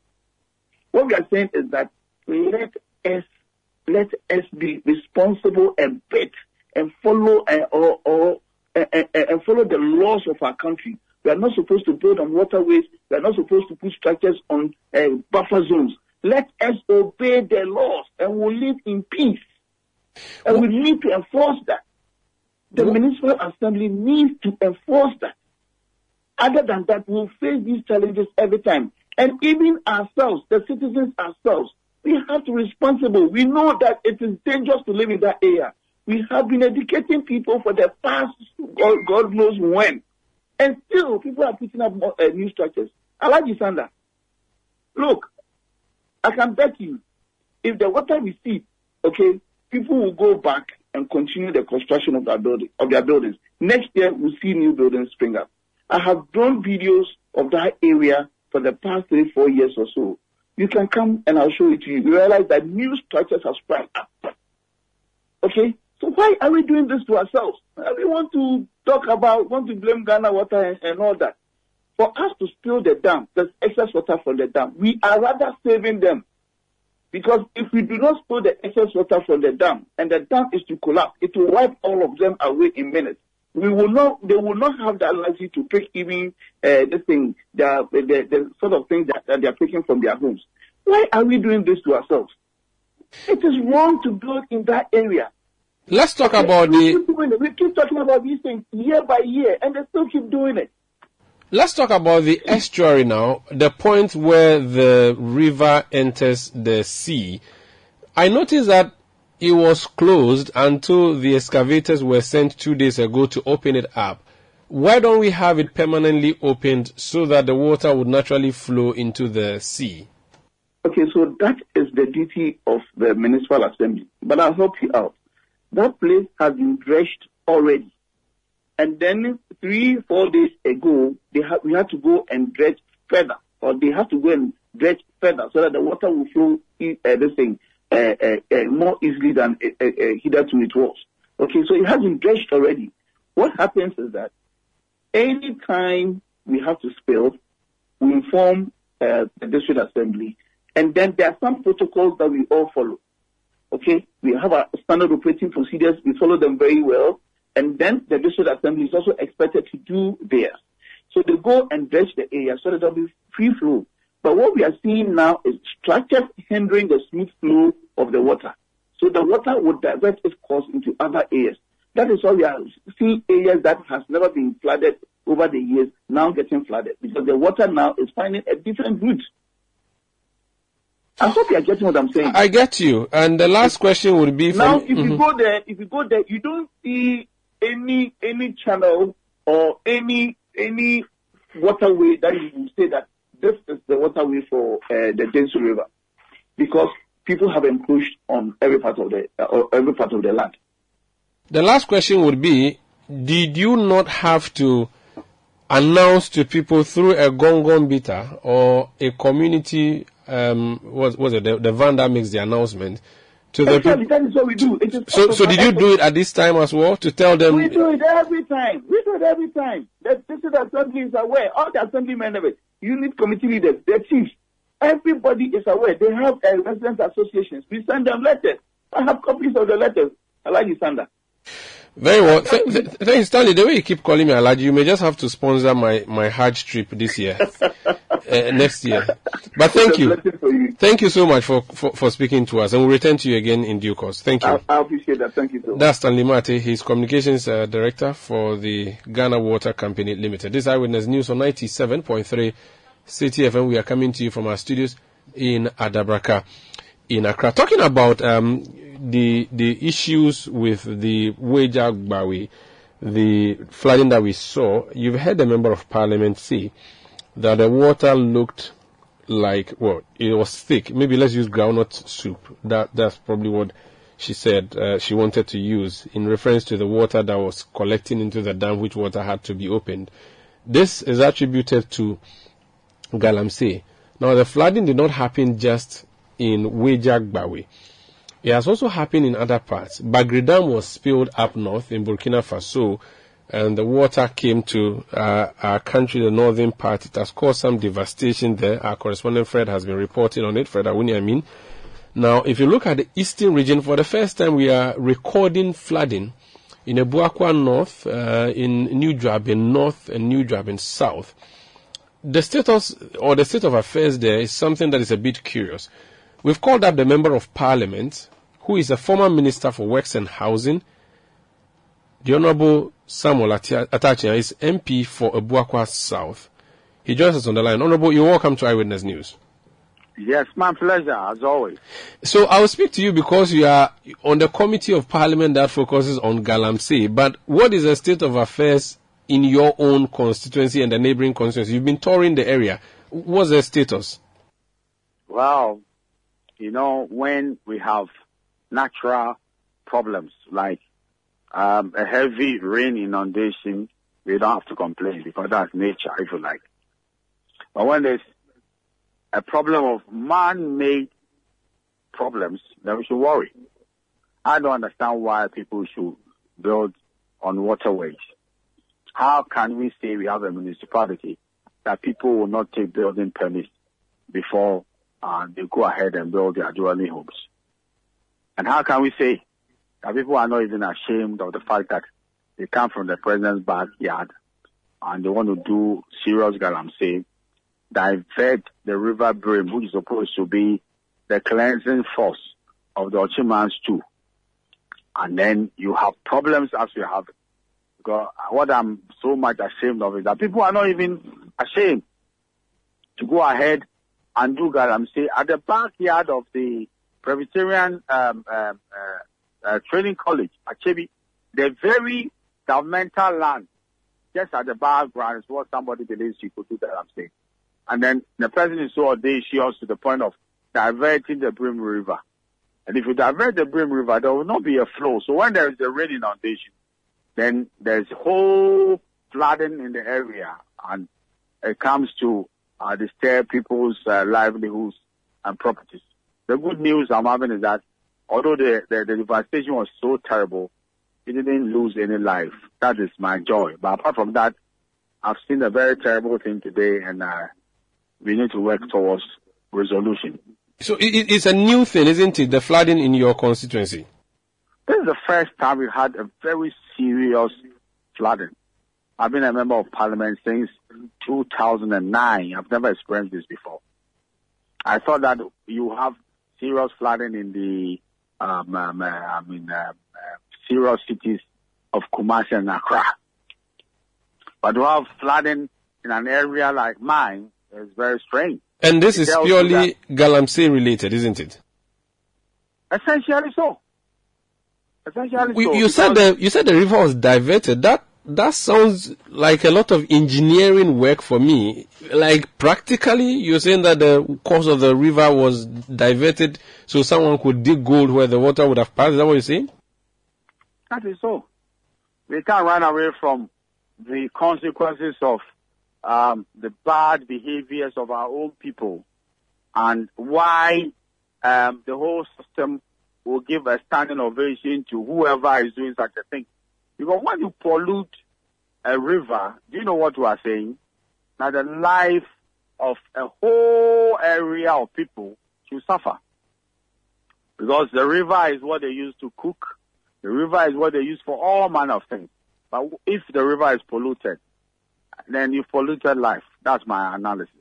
What we are saying is that let us let us be responsible and bet and follow uh, or, or uh, uh, and follow the laws of our country. We are not supposed to build on waterways. We are not supposed to put structures on buffer zones. Let us obey the laws and we'll live in peace. And we need to enforce that. The municipal assembly needs to enforce that. Other than that, we'll face these challenges every time. And even ourselves, the citizens ourselves, we have to be responsible. We know that it is dangerous to live in that area. We have been educating people for the past, God, God knows when. And still, people are putting up more, uh, new structures. Alhaji Sanda, look, I can bet you, if the water recedes, okay, people will go back and continue the construction of their building of their buildings. Next year, we'll see new buildings spring up. I have drawn videos of that area for the past three, four years or so. You can come and I'll show it to you. You realize that new structures have sprung up. Okay? So why are we doing this to ourselves? We want to talk about, want to blame Ghana water and, and all that. For us to spill the dam, there's excess water from the dam. We are rather saving them. Because if we do not spill the excess water from the dam and the dam is to collapse, it will wipe all of them away in minutes. We will not, they will not have the ability to pick even uh, this thing, the, the, the sort of things that, that they are picking from their homes. Why are we doing this to ourselves? It is wrong to build in that area. Let's talk about we the. Keep we keep talking about these things year by year, and they still keep doing it. Let's talk about the estuary now, the point where the river enters the sea. I noticed that it was closed until the excavators were sent two days ago to open it up. Why don't we have it permanently opened so that the water would naturally flow into the sea? Okay, so that is the duty of the municipal assembly. But I'll help you out. That place has been dredged already. And then three, four days ago, they ha- we had to go and dredge further, or they have to go and dredge further so that the water will flow in, uh, thing, uh, uh, uh, more easily than uh, uh, hitherto it was. Okay, so it has been dredged already. What happens is that any time we have to spill, we inform the district assembly, and then there are some protocols that we all follow. Okay, we have our standard operating procedures. We follow them very well. And then the district assembly is also expected to do theirs. So they go and dredge the area so that there'll be free flow. But what we are seeing now is structures hindering the smooth flow of the water. So the water would divert its course into other areas. That is why we are seeing areas that has never been flooded over the years now getting flooded because the water now is finding a different route. I hope you are getting what I'm saying. I get you. And the last question would be from, now, if Mhm. you go there, if you go there, you don't see any any channel or any any waterway that you say that this is the waterway for uh, the Densu River, because people have encroached on every part of the uh, every part of the land. The last question would be Did you not have to announce to people through a gong beater or a community, um, what was it, the, the van that makes the announcement to the Exactly, that is what we do. So, so did you do it at this time as well to tell them? We do it every time. We do it every time. The district assembly is aware. All the assemblymen of it, unit committee leaders, the chiefs, everybody is aware. They have uh, resident associations. We send them letters. I have copies of the letters. I like you, Sanda. Very well. Th- th- thanks, Stanley. The way you keep calling me Alhaji, you may just have to sponsor my, my Hajj trip this year, uh, [LAUGHS] next year. But thank you. you. Thank you so much for, for, for speaking to us, and we'll return to you again in due course. Thank you. I, I appreciate that. Thank you so. That's Stanley Martey. He's communications uh, director for the Ghana Water Company Limited. This is Eyewitness News on 97.3 Citi FM. We are coming to you from our studios in Adabraka, in Accra. Talking about um, the the issues with the Weija-Gbawe, the flooding that we saw. You've heard the member of parliament say that the water looked like well, it was thick. Maybe let's use groundnut soup. That that's probably what she said uh, she wanted to use in reference to the water that was collecting into the dam, which water had to be opened. This is attributed to Galamsey. Now, the flooding did not happen just in Weija-Gbawe. It has also happened in other parts. Bagre Dam was spilled up north in Burkina Faso, and the water came to uh, our country, the northern part. It has caused some devastation there. Our correspondent Fred has been reporting on it, Fred Awuni, mean. Now, if you look at the eastern region, for the first time we are recording flooding in Abuakwa North, uh, in New Juaben North, and New Juaben South. The status or the state of affairs there is something that is a bit curious. We've called up the member of parliament, who is a former minister for works and housing. The Honorable Samuel Atta Akyea is MP for Abuakwa South. He joins us on the line. Honorable, you're welcome to Eyewitness News. Yes, my pleasure, as always. So I will speak to you because you are on the committee of parliament that focuses on Galamsey. But what is the state of affairs in your own constituency and the neighboring constituency? You've been touring the area. What's the status? Well, you know, when we have natural problems like um, a heavy rain inundation, we don't have to complain because that's nature, if you like. But when there's a problem of man-made problems, then we should worry. I don't understand why people should build on waterways. How can we say we have a municipality that people will not take building permits before uh, they go ahead and build their dwelling homes? And how can we say that people are not even ashamed of the fact that they come from the president's backyard and they want to do serious galamsey, divert the river Birim, which is supposed to be the cleansing force of the Okyemans too. And then you have problems as you have. Because what I'm so much ashamed of is that people are not even ashamed to go ahead and do galamsey at the backyard of the Presbyterian um, um, uh, uh, Training College, Achebi, the very governmental land, just at the background is what somebody believes you could do that I'm saying. And then the president is so audacious to the point of diverting the Birim River. And if you divert the Birim River, there will not be a flow. So when there is a rain inundation, then there's whole flooding in the area and it comes to uh, disturb people's uh, livelihoods and properties. The good news I'm having is that although the, the, the devastation was so terrible, it didn't lose any life. That is my joy. But apart from that, I've seen a very terrible thing today and uh, we need to work towards resolution. So it, it- it's a new thing, isn't it? The flooding in your constituency. This is the first time we had a very serious flooding. I've been a member of parliament since 2009. I've never experienced this before. I thought that you have serious flooding in the, um, um, uh, I mean, uh, uh, serious cities of Kumasi and Accra. But to have flooding in an area like mine is very strange. And this It is purely Galamsey related, isn't it? Essentially so. Essentially We- so. you said the you said the river was diverted. That that sounds like a lot of engineering work for me. Like practically, you're saying that the course of the river was diverted so someone could dig gold where the water would have passed. Is that what you're saying? That is so. We can't run away from the consequences of um, the bad behaviors of our own people and why um, the whole system will give a standing ovation to whoever is doing such a thing. Because when you pollute a river, do you know what we are saying? Now the life of a whole area of people should suffer. Because the river is what they use to cook, the river is what they use for all manner of things. But if the river is polluted, then you've polluted life. That's my analysis.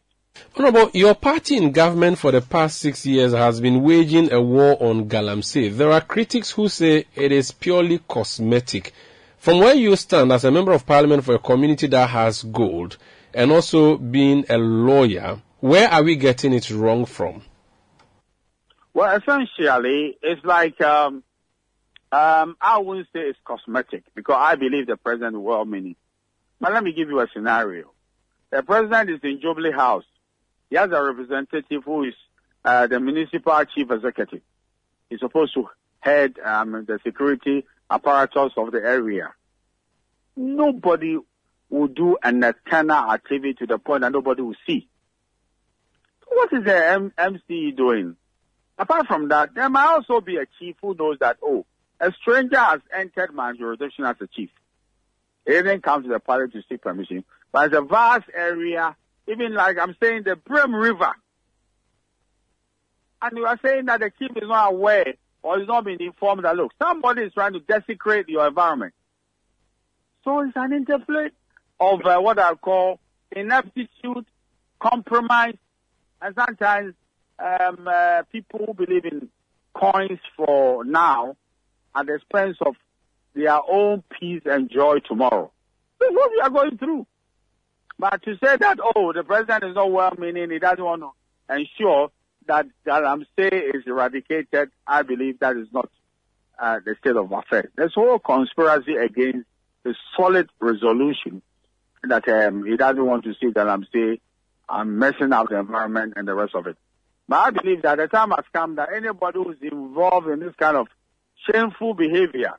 Honorable, your party in government for the past six years has been waging a war on Galamsey. There are critics who say it is purely cosmetic. From where you stand as a member of parliament for a community that has gold and also being a lawyer, where are we getting it wrong from? Well, essentially, it's like, um, um, I wouldn't say it's cosmetic because I believe the president is well meaning. But let me give you a scenario. The president is in Jubilee House. He has a representative who is uh, the municipal chief executive. He's supposed to head um, the security apparatus of the area. Nobody will do an external activity to the point that nobody will see. What is the M- MCE doing? Apart from that, there might also be a chief who knows that, oh, a stranger has entered my jurisdiction as a chief. He didn't come to the party to seek permission, but it's a vast area, even like I'm saying the Birim River. And you are saying that the chief is not aware or is not being informed that, look, somebody is trying to desecrate your environment. So it's an interplay of uh, what I call ineptitude, compromise, and sometimes um, uh, people who believe in coins for now at the expense of their own peace and joy tomorrow. This is what we are going through. But to say that, oh, the president is not well meaning, he doesn't want to ensure that Galamsey is eradicated, I believe that is not uh, the state of affairs. There's whole conspiracy against the solid resolution that um, he doesn't want to see Galamsey um, messing up the environment and the rest of it. But I believe that the time has come that anybody who's involved in this kind of shameful behavior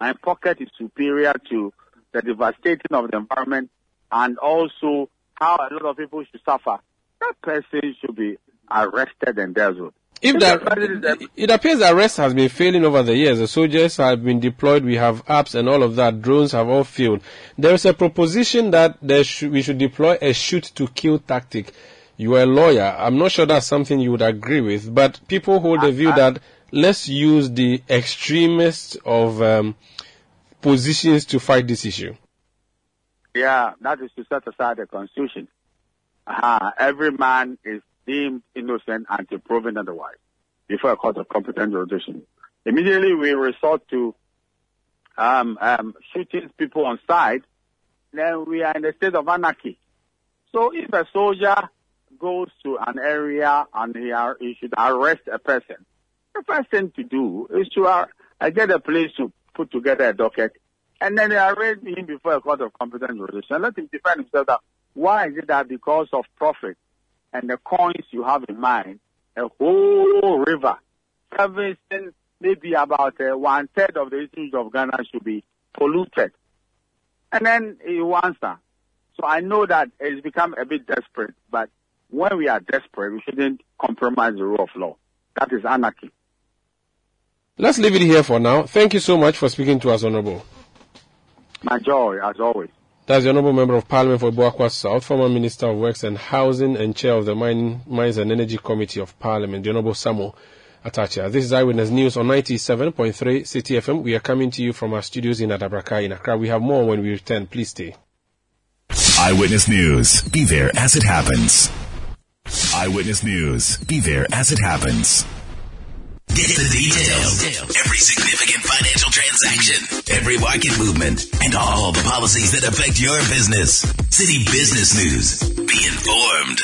and pocket is superior to the devastating of the environment and also how a lot of people should suffer, that person should be arrested and dealt. If that, it appears the arrest has been failing over the years. The soldiers have been deployed. We have apps and all of that. Drones have all failed. There is a proposition that there sh- we should deploy a shoot to kill tactic. You are a lawyer. I'm not sure that's something you would agree with, but people hold the view that let's use the extremist of um, positions to fight this issue. Yeah, that is to set aside the constitution. Uh, every man is deemed innocent until proven otherwise before a court of competent jurisdiction. Immediately we resort to um, um, shooting people on sight, then we are in a state of anarchy. So if a soldier goes to an area and he, are, he should arrest a person, the first thing to do is to uh, get a place to put together a docket and then they arraign him before a court of competent jurisdiction. Let him defend himself that why is it that because of profit and the coins you have in mind, a whole river, servicing maybe about uh, one third of the issues of Ghana should be polluted. And then he will answer. So I know that it's become a bit desperate, but when we are desperate, we shouldn't compromise the rule of law. That is anarchy. Let's leave it here for now. Thank you so much for speaking to us, Honorable. My joy, as always. That's the Honorable Member of Parliament for Abuakwa South, former Minister of Works and Housing and Chair of the Mining, Mines and Energy Committee of Parliament, the Honorable Samuel Atta Akyea. This is Eyewitness News on 97.3 Citi FM. We are coming to you from our studios in Adabraka in Accra. We have more when we return. Please stay. Eyewitness News. Be there as it happens. Eyewitness News. Be there as it happens. Get the details. Every significant financial transaction, every market movement, and all the policies that affect your business. Citi Business News. Be informed.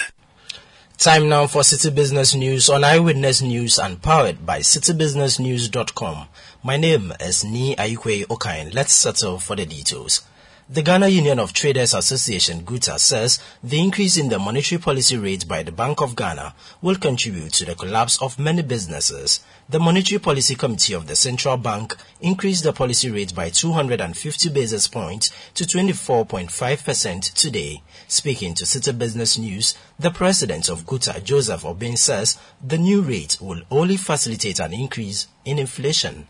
Time now for Citi Business News on Eyewitness News and powered by citibusinessnews.com. My name is Ni Ayukwe Okain. Let's settle for the details. The Ghana Union of Traders Association GUTA says the increase in the monetary policy rate by the Bank of Ghana will contribute to the collapse of many businesses. The Monetary Policy Committee of the Central Bank increased the policy rate by 250 basis points to 24.5% today. Speaking to Citi Business News, the president of GUTA, Joseph Obeng, says the new rate will only facilitate an increase in inflation.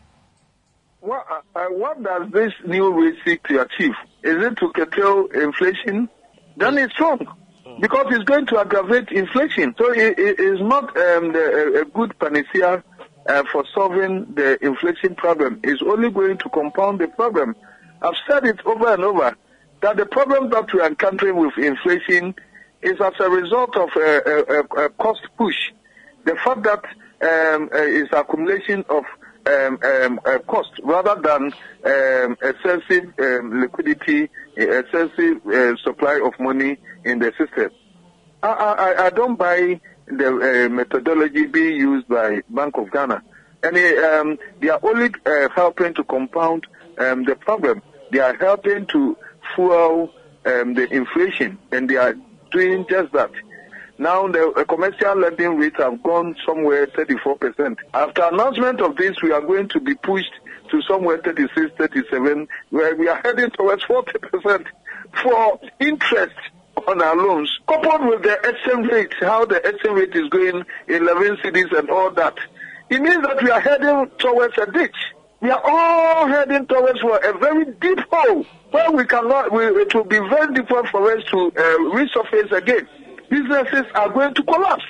What, uh, uh, what does this new rate seek to achieve? Is it to curtail inflation? Then it's wrong because it's going to aggravate inflation. So it, is not um, the, a good panacea uh, for solving the inflation problem. It's only going to compound the problem. I've said it over and over that the problem that we are encountering with inflation is as a result of a, a, a cost push. The fact that um, uh, is accumulation of um, um, uh, cost rather than um, excessive um, liquidity, excessive uh, supply of money in the system. I, I, I don't buy the uh, methodology being used by Bank of Ghana, and um, they are only uh, helping to compound um, the problem. They are helping to fuel um, the inflation, and they are doing just that. Now the commercial lending rates have gone somewhere 34%. After announcement of this, we are going to be pushed to somewhere 36, 37, where we are heading towards 40% for interest on our loans. Coupled with the exchange rate, how the exchange rate is going, in 11 cities and all that. It means that we are heading towards a ditch. We are all heading towards a very deep hole where we cannot, we, it will be very difficult for us to uh, resurface again businesses are going to collapse.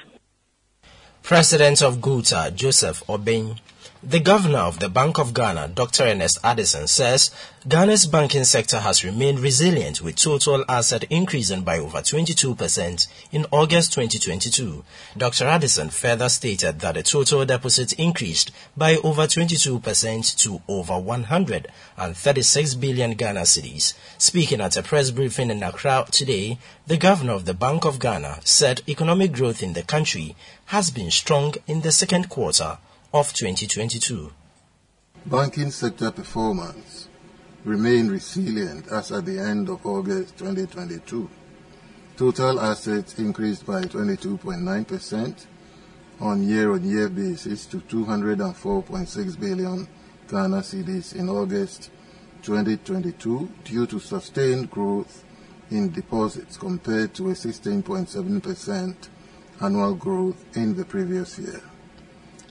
President of GUTA, Joseph Obeng, the governor of the Bank of Ghana, Dr. Ernest Addison, says Ghana's banking sector has remained resilient with total asset increasing by over 22% in August 2022. Dr. Addison further stated that the total deposit increased by over 22% to over 136 billion Ghana cedis. Speaking at a press briefing in Accra today, the governor of the Bank of Ghana said economic growth in the country has been strong in the second quarter of 2022. Banking sector performance remained resilient as at the end of August 2022. Total assets increased by 22.9% on year-on-year basis to 204.6 billion Ghana cedis in August 2022 due to sustained growth in deposits compared to a 16.7% annual growth in the previous year.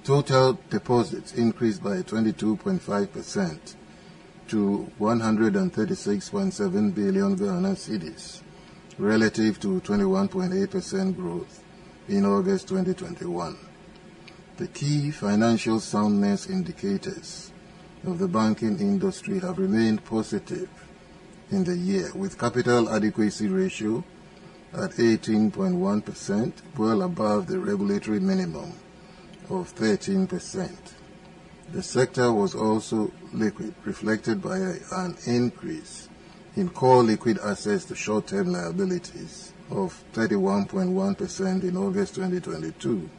Total deposits increased by 22.5% to 136.7 billion Ghana cedis, relative to 21.8% growth in August 2021. The key financial soundness indicators of the banking industry have remained positive in the year, with capital adequacy ratio at 18.1%, well above the regulatory minimum of 13%. The sector was also liquid, reflected by a, an increase in core liquid assets to short-term liabilities of 31.1% in August 2022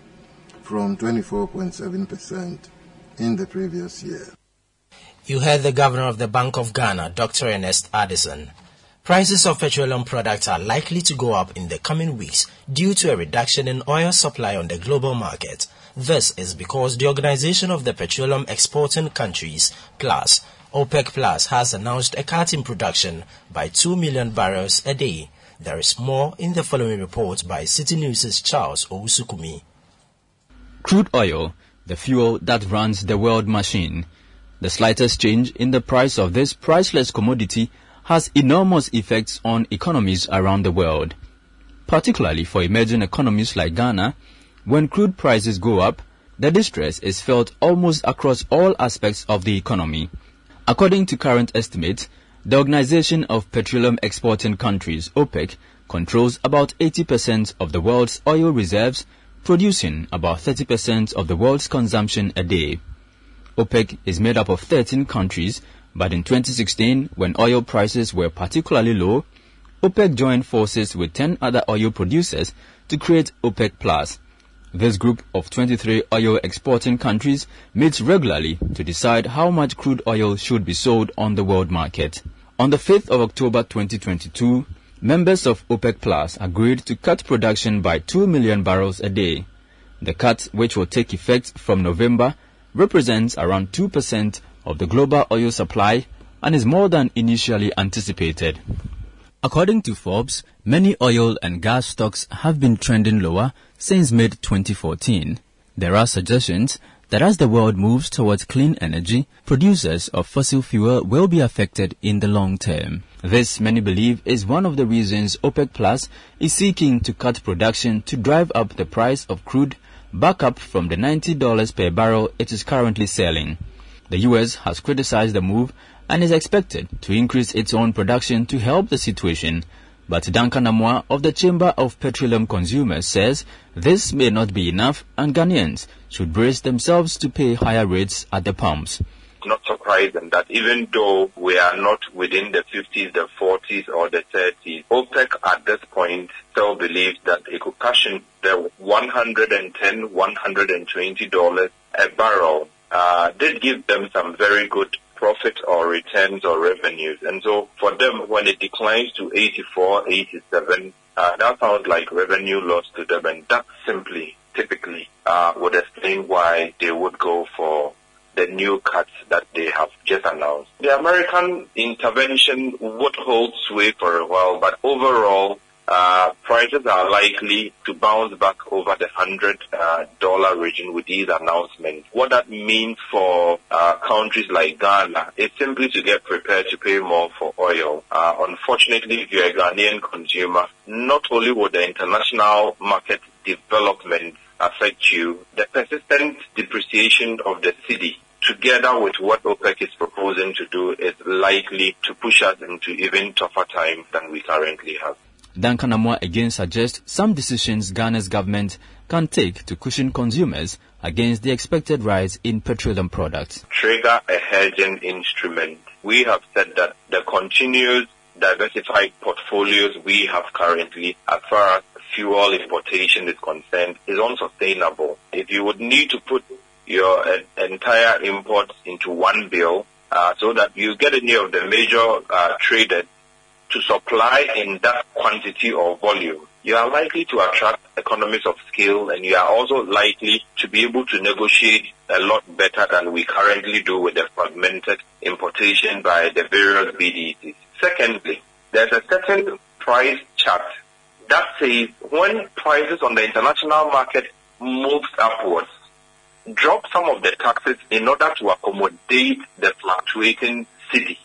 from 24.7% in the previous year. You heard the governor of the Bank of Ghana, Dr. Ernest Addison. Prices of petroleum products are likely to go up in the coming weeks due to a reduction in oil supply on the global market. This is because the Organization of the Petroleum Exporting Countries, PLUS, OPEC Plus, has announced a cut in production by 2 million barrels a day. There is more in the following report by Citi News' Charles Owusukumi. Crude oil, the fuel that runs the world machine. The slightest change in the price of this priceless commodity has enormous effects on economies around the world. Particularly for emerging economies like Ghana, when crude prices go up, the distress is felt almost across all aspects of the economy. According to current estimates, the Organization of Petroleum Exporting Countries, OPEC, controls about 80% of the world's oil reserves, producing about 30% of the world's consumption a day. OPEC is made up of 13 countries, but in 2016, when oil prices were particularly low, OPEC joined forces with 10 other oil producers to create OPEC Plus. This group of 23 oil exporting countries meets regularly to decide how much crude oil should be sold on the world market. On the 5th of October 2022, members of OPEC Plus agreed to cut production by 2 million barrels a day. The cut, which will take effect from November, represents around 2% of the global oil supply and is more than initially anticipated. According to Forbes, many oil and gas stocks have been trending lower since mid 2014. There are suggestions that as the world moves towards clean energy, producers of fossil fuel will be affected in the long term. This, many believe, is one of the reasons OPEC Plus is seeking to cut production to drive up the price of crude back up from the $90 per barrel it is currently selling. The US has criticized the move and is expected to increase its own production to help the situation. But Duncan Amoah of the Chamber of Petroleum Consumers says this may not be enough and Ghanaians should brace themselves to pay higher rates at the pumps. Not surprising that even though we are not within the 50s, the 40s, or the 30s, OPEC at this point still believes that it could cash in the 110, 120 dollars a barrel. Uh, did give them some very good profit or returns or revenues. And so for them, when it declines to 84, 87, uh, that sounds like revenue loss to them. And that simply, typically, uh, would explain why they would go for the new cuts that they have just announced. The American intervention would hold sway for a while, but overall, uh, prices are likely to bounce back over the hundred uh, dollar region with these announcements. What that means for uh, countries like Ghana is simply to get prepared to pay more for oil. Uh, unfortunately, if you're a Ghanaian consumer, not only will the international market development affect you, the persistent depreciation of the cedi together with what OPEC is proposing to do is likely to push us into even tougher times than we currently have. Duncan Amoah again suggests some decisions Ghana's government can take to cushion consumers against the expected rise in petroleum products. Trigger a hedging instrument. We have said that the continuous diversified portfolios we have currently as far as fuel importation is concerned is unsustainable. If you would need to put your uh, entire imports into one bill uh, so that you get any of the major uh, to supply in that quantity or volume, you are likely to attract economies of scale and you are also likely to be able to negotiate a lot better than we currently do with the fragmented importation by the various BDCs. Secondly, there's a certain price chart that says when prices on the international market moves upwards, drop some of the taxes in order to accommodate the fluctuating cedi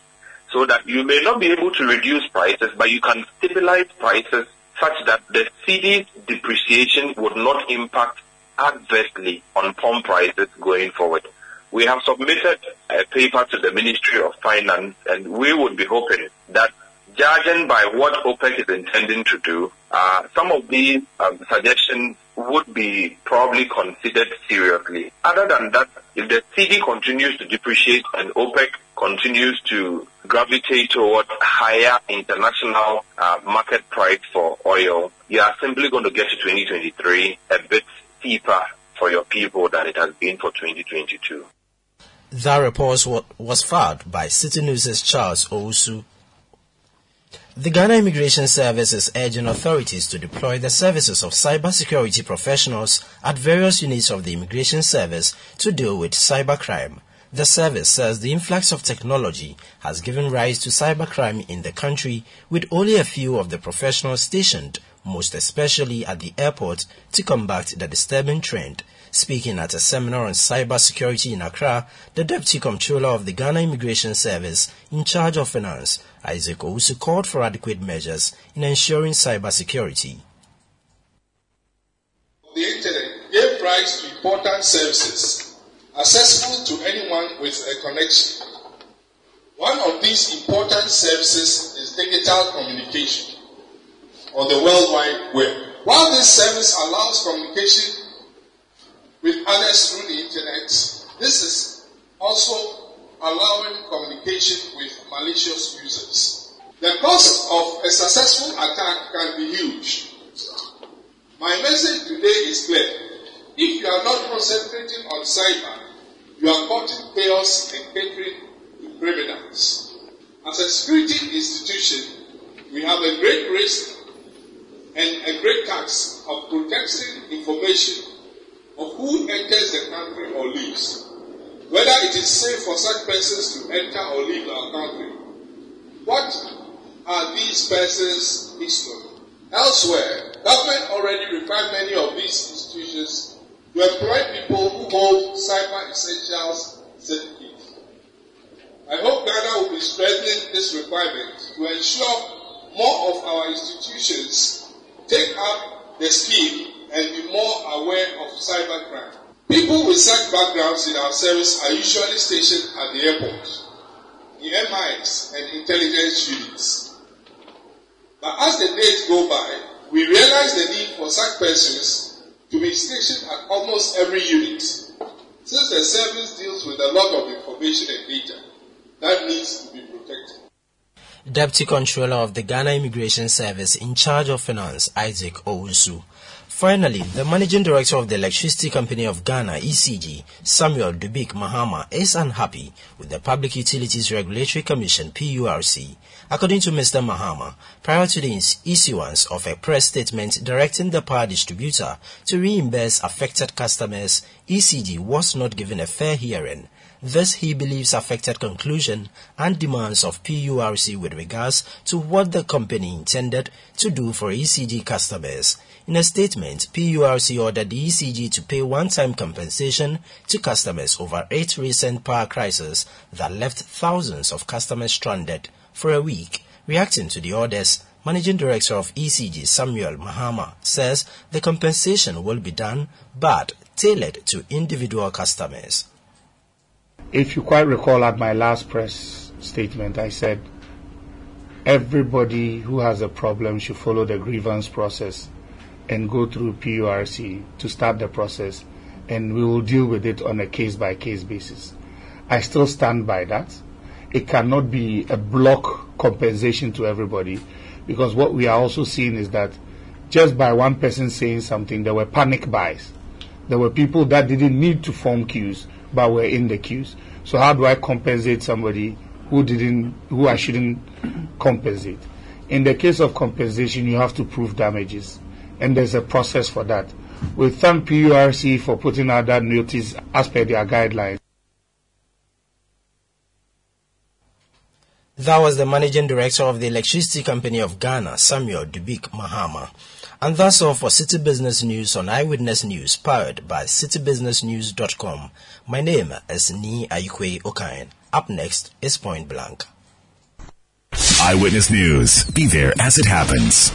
so that you may not be able to reduce prices, but you can stabilize prices such that the cedi's depreciation would not impact adversely on pump prices going forward. We have submitted a paper to the Ministry of Finance and we would be hoping that judging by what OPEC is intending to do, uh, some of these um, suggestions would be probably considered seriously. Other than that, if the cedi continues to depreciate and OPEC continues to gravitate toward higher international uh, market price for oil, you are simply going to get to 2023 a bit steeper for your people than it has been for 2022. That report was filed by Citi News' Charles Owusu. The Ghana Immigration Service is urging authorities to deploy the services of cybersecurity professionals at various units of the Immigration Service to deal with cybercrime. The service says the influx of technology has given rise to cybercrime in the country with only a few of the professionals stationed, most especially at the airport, to combat the disturbing trend. Speaking at a seminar on cybersecurity in Accra, the Deputy Comptroller of the Ghana Immigration Service in charge of finance, Isaac Owusu, called for adequate measures in ensuring cybersecurity. The internet gave rise to important services accessible to anyone with a connection. One of these important services is digital communication on the World Wide Web. While this service allows communication with others through the internet, this is also allowing communication with malicious users. The cost of a successful attack can be huge. My message today is clear. If you are not concentrating on cyber, you are causing chaos and catering to criminals. As a security institution, we have a great risk and a great task of protecting information of who enters the country or leaves, whether it is safe for such persons to enter or leave our country. What are these persons' history? Elsewhere, government already required many of these institutions to employ people who hold cyber essentials certificates. I hope Ghana will be strengthening this requirement to ensure more of our institutions take up the scheme and be more aware of cybercrime. People with such backgrounds in our service are usually stationed at the airport, the MIs and intelligence units. But as the days go by, we realize the need for such persons to be stationed at almost every unit, since the service deals with a lot of information and data that needs to be protected. Deputy Controller of the Ghana Immigration Service in charge of finance, Isaac Owusu. Finally, the Managing Director of the Electricity Company of Ghana, ECG, Samuel Dubik Mahama, is unhappy with the Public Utilities Regulatory Commission, PURC. According to Mr. Mahama, prior to the issuance of a press statement directing the power distributor to reimburse affected customers, ECG was not given a fair hearing. This he believes affected conclusion and demands of PURC with regards to what the company intended to do for ECG customers. In a statement, PURC ordered the ECG to pay one-time compensation to customers over eight recent power crises that left thousands of customers stranded for a week. Reacting to the orders, Managing Director of ECG Samuel Mahama says the compensation will be done but tailored to individual customers. If you quite recall at my last press statement, I said everybody who has a problem should follow the grievance process and go through PURC to start the process, and we will deal with it on a case by case basis. I still stand by that. It cannot be a block compensation to everybody because what we are also seeing is that just by one person saying something, there were panic buys. There were people that didn't need to form queues but were in the queues. So how do I compensate somebody who didn't, who I shouldn't compensate? In the case of compensation, you have to prove damages, and there's a process for that. We thank PURC for putting out that notice as per their guidelines. That was the managing director of the Electricity Company of Ghana, Samuel Dubik Mahama. And that's all for Citi Business News on Eyewitness News, powered by citibusinessnews.com. My name is Ni Ayikwe Okain. Up next is Point Blank. Eyewitness News. Be there as it happens.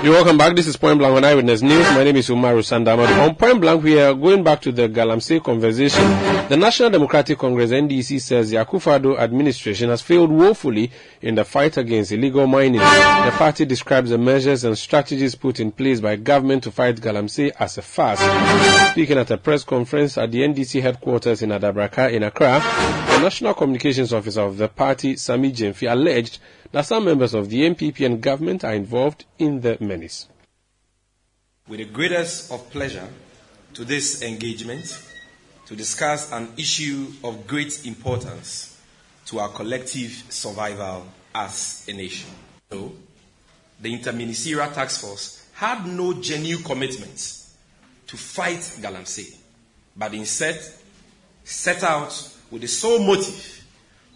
You're welcome back. This is Point Blank on Eyewitness News. My name is Umaru Sanda Amadou. On Point Blank, we are going back to the Galamsey conversation. The National Democratic Congress NDC says the Akufo-Addo administration has failed woefully in the fight against illegal mining. The party describes the measures and strategies put in place by government to fight Galamsey as a farce. Speaking at a press conference at the NDC headquarters in Adabraka in Accra, the National Communications Officer of the party, Sami Gyamfi, alleged that some members of the NPP and government are involved in the menace. With the greatest of pleasure to this engagement to discuss an issue of great importance to our collective survival as a nation. So, the Interministerial Task Force had no genuine commitment to fight Galamsey, but instead set out with the sole motive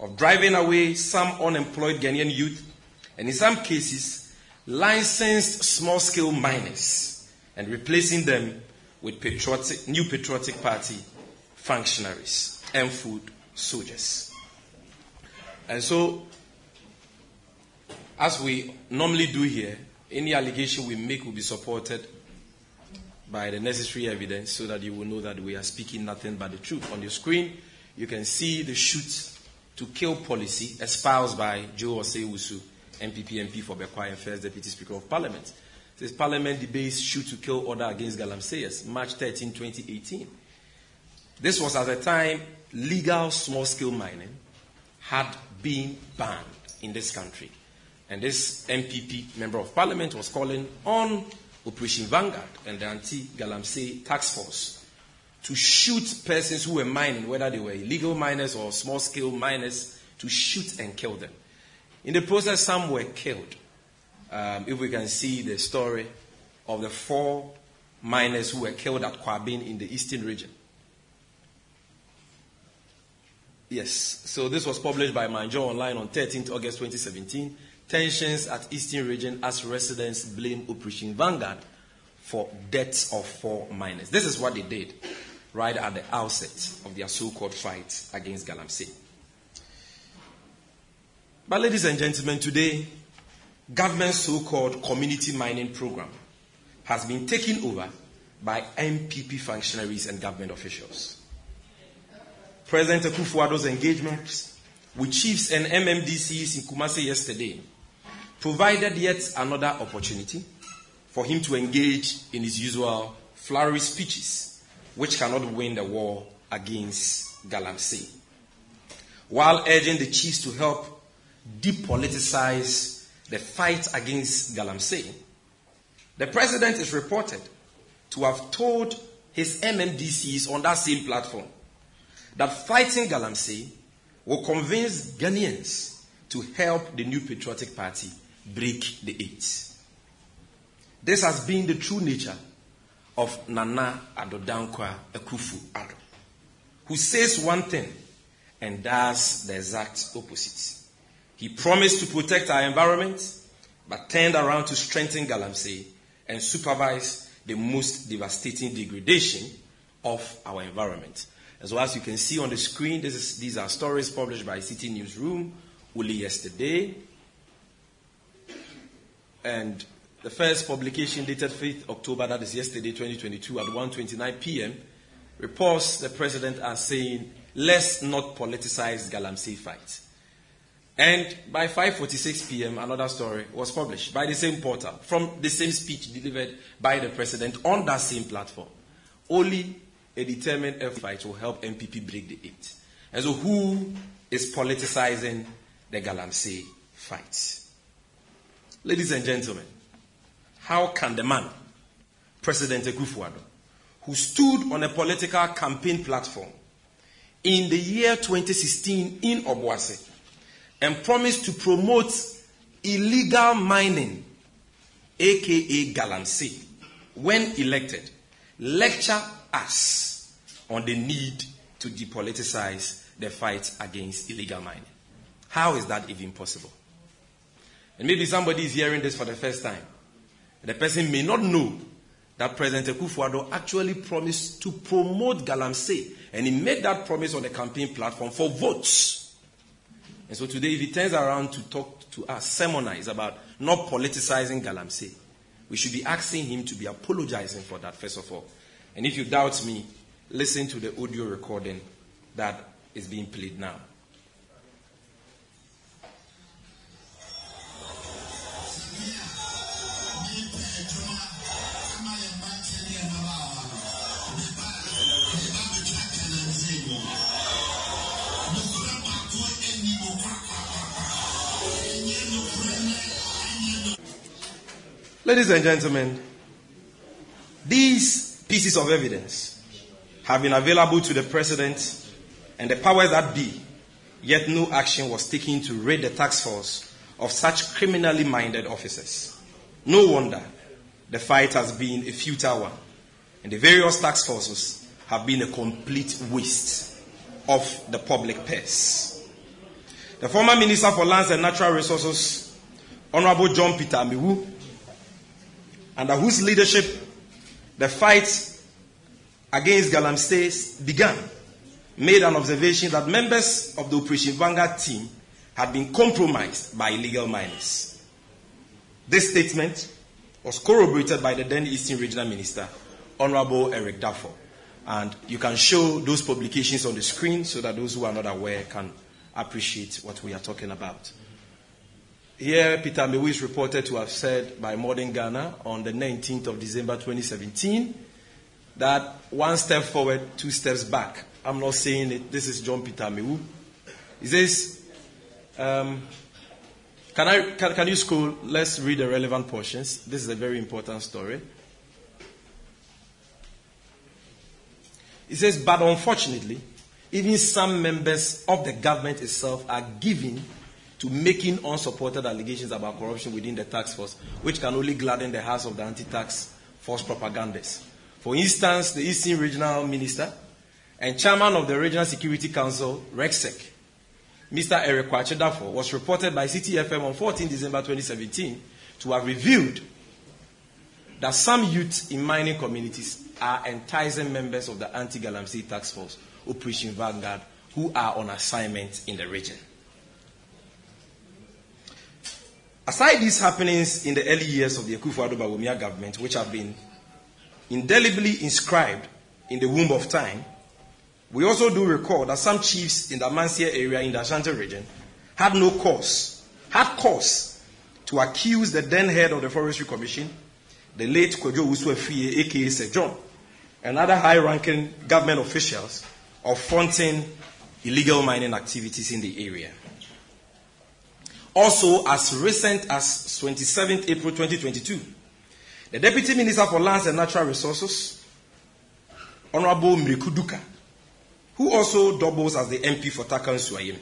of driving away some unemployed Ghanaian youth, and in some cases, licensed small scale miners and replacing them with patriotic, new patriotic party functionaries and food soldiers. And so, as we normally do here, any allegation we make will be supported by the necessary evidence so that you will know that we are speaking nothing but the truth. On your screen, you can see the shoot to kill policy espoused by Joe Osei-Owusu, NPP MP for Bekwai and First Deputy Speaker of Parliament. This Parliament debates shoot to kill order against Galamseyers, March 13, 2018. This was at the time legal small scale mining had been banned in this country. And this NPP member of parliament was calling on Operation Vanguard and the anti Galamsey task force to shoot persons who were mining, whether they were illegal miners or small scale miners, to shoot and kill them. In the process, some were killed. Um, if we can see the story of the four miners who were killed at Kwabeng in the eastern region. Yes, so this was published by MyJoyOnline on 13th August 2017 tensions at Eastern region as residents blame Operation Vanguard for deaths of four miners. This is what they did right at the outset of their so-called fight against Galamsey. But ladies and gentlemen, today, government's so-called community mining program has been taken over by NPP functionaries and government officials. President Akufo-Addo's engagements with chiefs and MMDCs in Kumasi yesterday provided yet another opportunity for him to engage in his usual flowery speeches, which cannot win the war against Galamsey. While urging the chiefs to help depoliticize the fight against Galamsey, the president is reported to have told his MMDCs on that same platform that fighting Galamsey will convince Ghanaians to help the new patriotic party break the eight. This has been the true nature of Nana Addo Dankwa Akufo-Addo, who says one thing and does the exact opposite. He promised to protect our environment, but turned around to strengthen Galamsey and supervise the most devastating degradation of our environment. As well as you can see on the screen, is, these are stories published by Citi Newsroom only yesterday. And the first publication dated 5th October, that is yesterday, 2022, at 1.29 p.m., reports the president as saying, let's not politicize Galamsey fight. And by 5.46 p.m., another story was published by the same portal from the same speech delivered by the president on that same platform. Only a determined fight will help NPP break the eight. And so who is politicizing the Galamsey fight? Ladies and gentlemen, how can the man, President Akufo-Addo, who stood on a political campaign platform in the year 2016 in Obuasi and promised to promote illegal mining, aka Galamsey, when elected, lecture us on the need to depoliticize the fight against illegal mining? How is that even possible? And maybe somebody is hearing this for the first time. The person may not know that President Akufo-Addo actually promised to promote Galamsey, and he made that promise on the campaign platform for votes. And so today, if he turns around to talk to us, sermonize about not politicizing Galamsey, we should be asking him to be apologizing for that, first of all. And if you doubt me, listen to the audio recording that is being played now. Ladies and gentlemen, these pieces of evidence have been available to the president and the powers that be, yet no action was taken to raid the task force of such criminally minded officers. No wonder the fight has been a futile one, and the various task forces have been a complete waste of the public purse. The former Minister for Lands and Natural Resources, Honorable John Peter Amewu, under whose leadership the fight against Galamsey began, made an observation that members of the Operation Vanguard team had been compromised by illegal miners. This statement was corroborated by the then Eastern Regional Minister, Honorable Eric Darfour. And you can show those publications on the screen so that those who are not aware can appreciate what we are talking about. Here, Peter Amewu is reported to have said by Modern Ghana on the 19th of December 2017 that one step forward, two steps back. I'm not saying it. This is John Peter Amewu. He says, um, can, I, can, can you scroll? Let's read the relevant portions. This is a very important story. He says, but unfortunately, even some members of the government itself are giving to making unsupported allegations about corruption within the tax force, which can only gladden the hearts of the anti tax force propagandists. For instance, the Eastern Regional Minister and Chairman of the Regional Security Council, REGSEC, Mr. Eric Kwakye Darfour, was reported by Citi FM on 14 December 2017 to have revealed that some youth in mining communities are enticing members of the anti-Galamsey tax force, Operation Vanguard, who are on assignment in the region. Aside these happenings in the early years of the Akufo-Addo Bawumia government, which have been indelibly inscribed in the womb of time, we also do recall that some chiefs in the Amansie area in the Ashanti region had no cause, had cause to accuse the then head of the Forestry Commission, the late Kojo Owusu Afriyie, aka Sir John, and other high-ranking government officials of fronting illegal mining activities in the area. Also, as recent as 27 April 2022, the Deputy Minister for Lands and Natural Resources, Honorable Mireku Duker, who also doubles as the MP for Tarkwa-Nsuaem,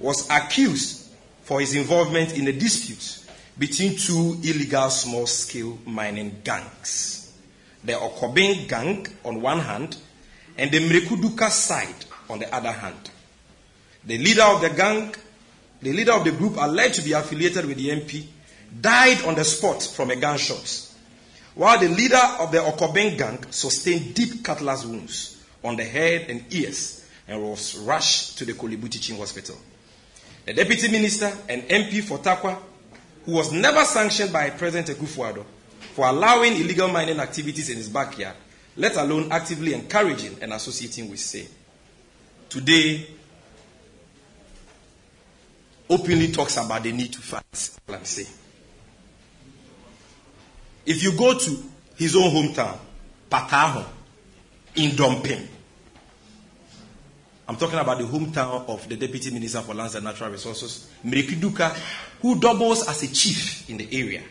was accused for his involvement in a dispute between two illegal small scale mining gangs. The Okobin gang on one hand and the Mireku Duker side on the other hand. The leader of the gang the leader of the group, alleged to be affiliated with the MP, died on the spot from a gunshot, while the leader of the Okobeng gang sustained deep cutlass wounds on the head and ears and was rushed to the Kolibu Hospital. The deputy minister and MP for Tarkwa, who was never sanctioned by President Akufo-Addo for allowing illegal mining activities in his backyard, let alone actively encouraging and associating with SAY. Today, openly talks about the need to fight say, If you go to his own hometown, Pataho, in Dompim, I'm talking about the hometown of the Deputy Minister for Lands and Natural Resources, Mireku Duker, who doubles as a chief in the area.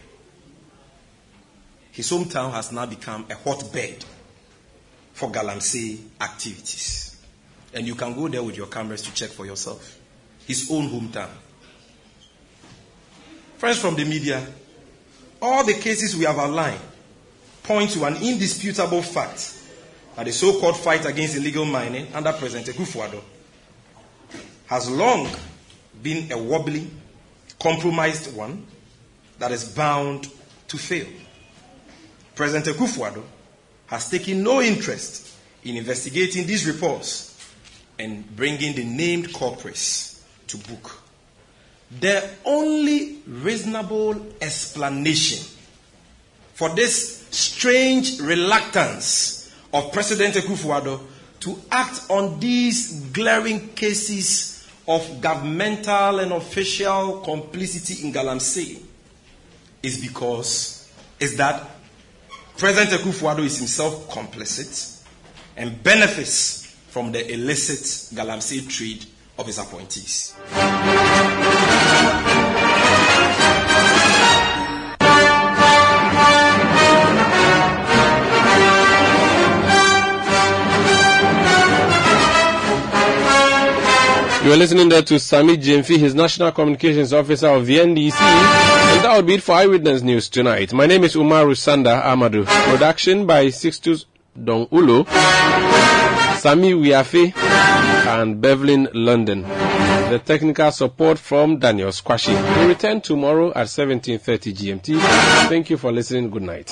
His hometown has now become a hotbed for Galamsey activities. And you can go there with your cameras to check for yourself. His own hometown. Friends from the media, all the cases we have outlined point to an indisputable fact that the so called fight against illegal mining under President Akufo-Addo has long been a wobbly, compromised one that is bound to fail. President Akufo-Addo has taken no interest in investigating these reports and bringing the named culprits to book. The only reasonable explanation for this strange reluctance of President Akufo-Addo to act on these glaring cases of governmental and official complicity in Galamsey is because is that President Akufo-Addo is himself complicit and benefits from the illicit Galamsey trade of his appointees. You are listening there to Sami Gyamfi, his National Communications Officer of the NDC. And that will be it for Eyewitness News tonight. My name is Umaru Sanda Amadou. Production by Sixtus Don Ulo, Sami Wiafe, and Bevlin London. the technical support from Daniel Squashi. We return tomorrow at 17.30 GMT. Thank you for listening. Good night.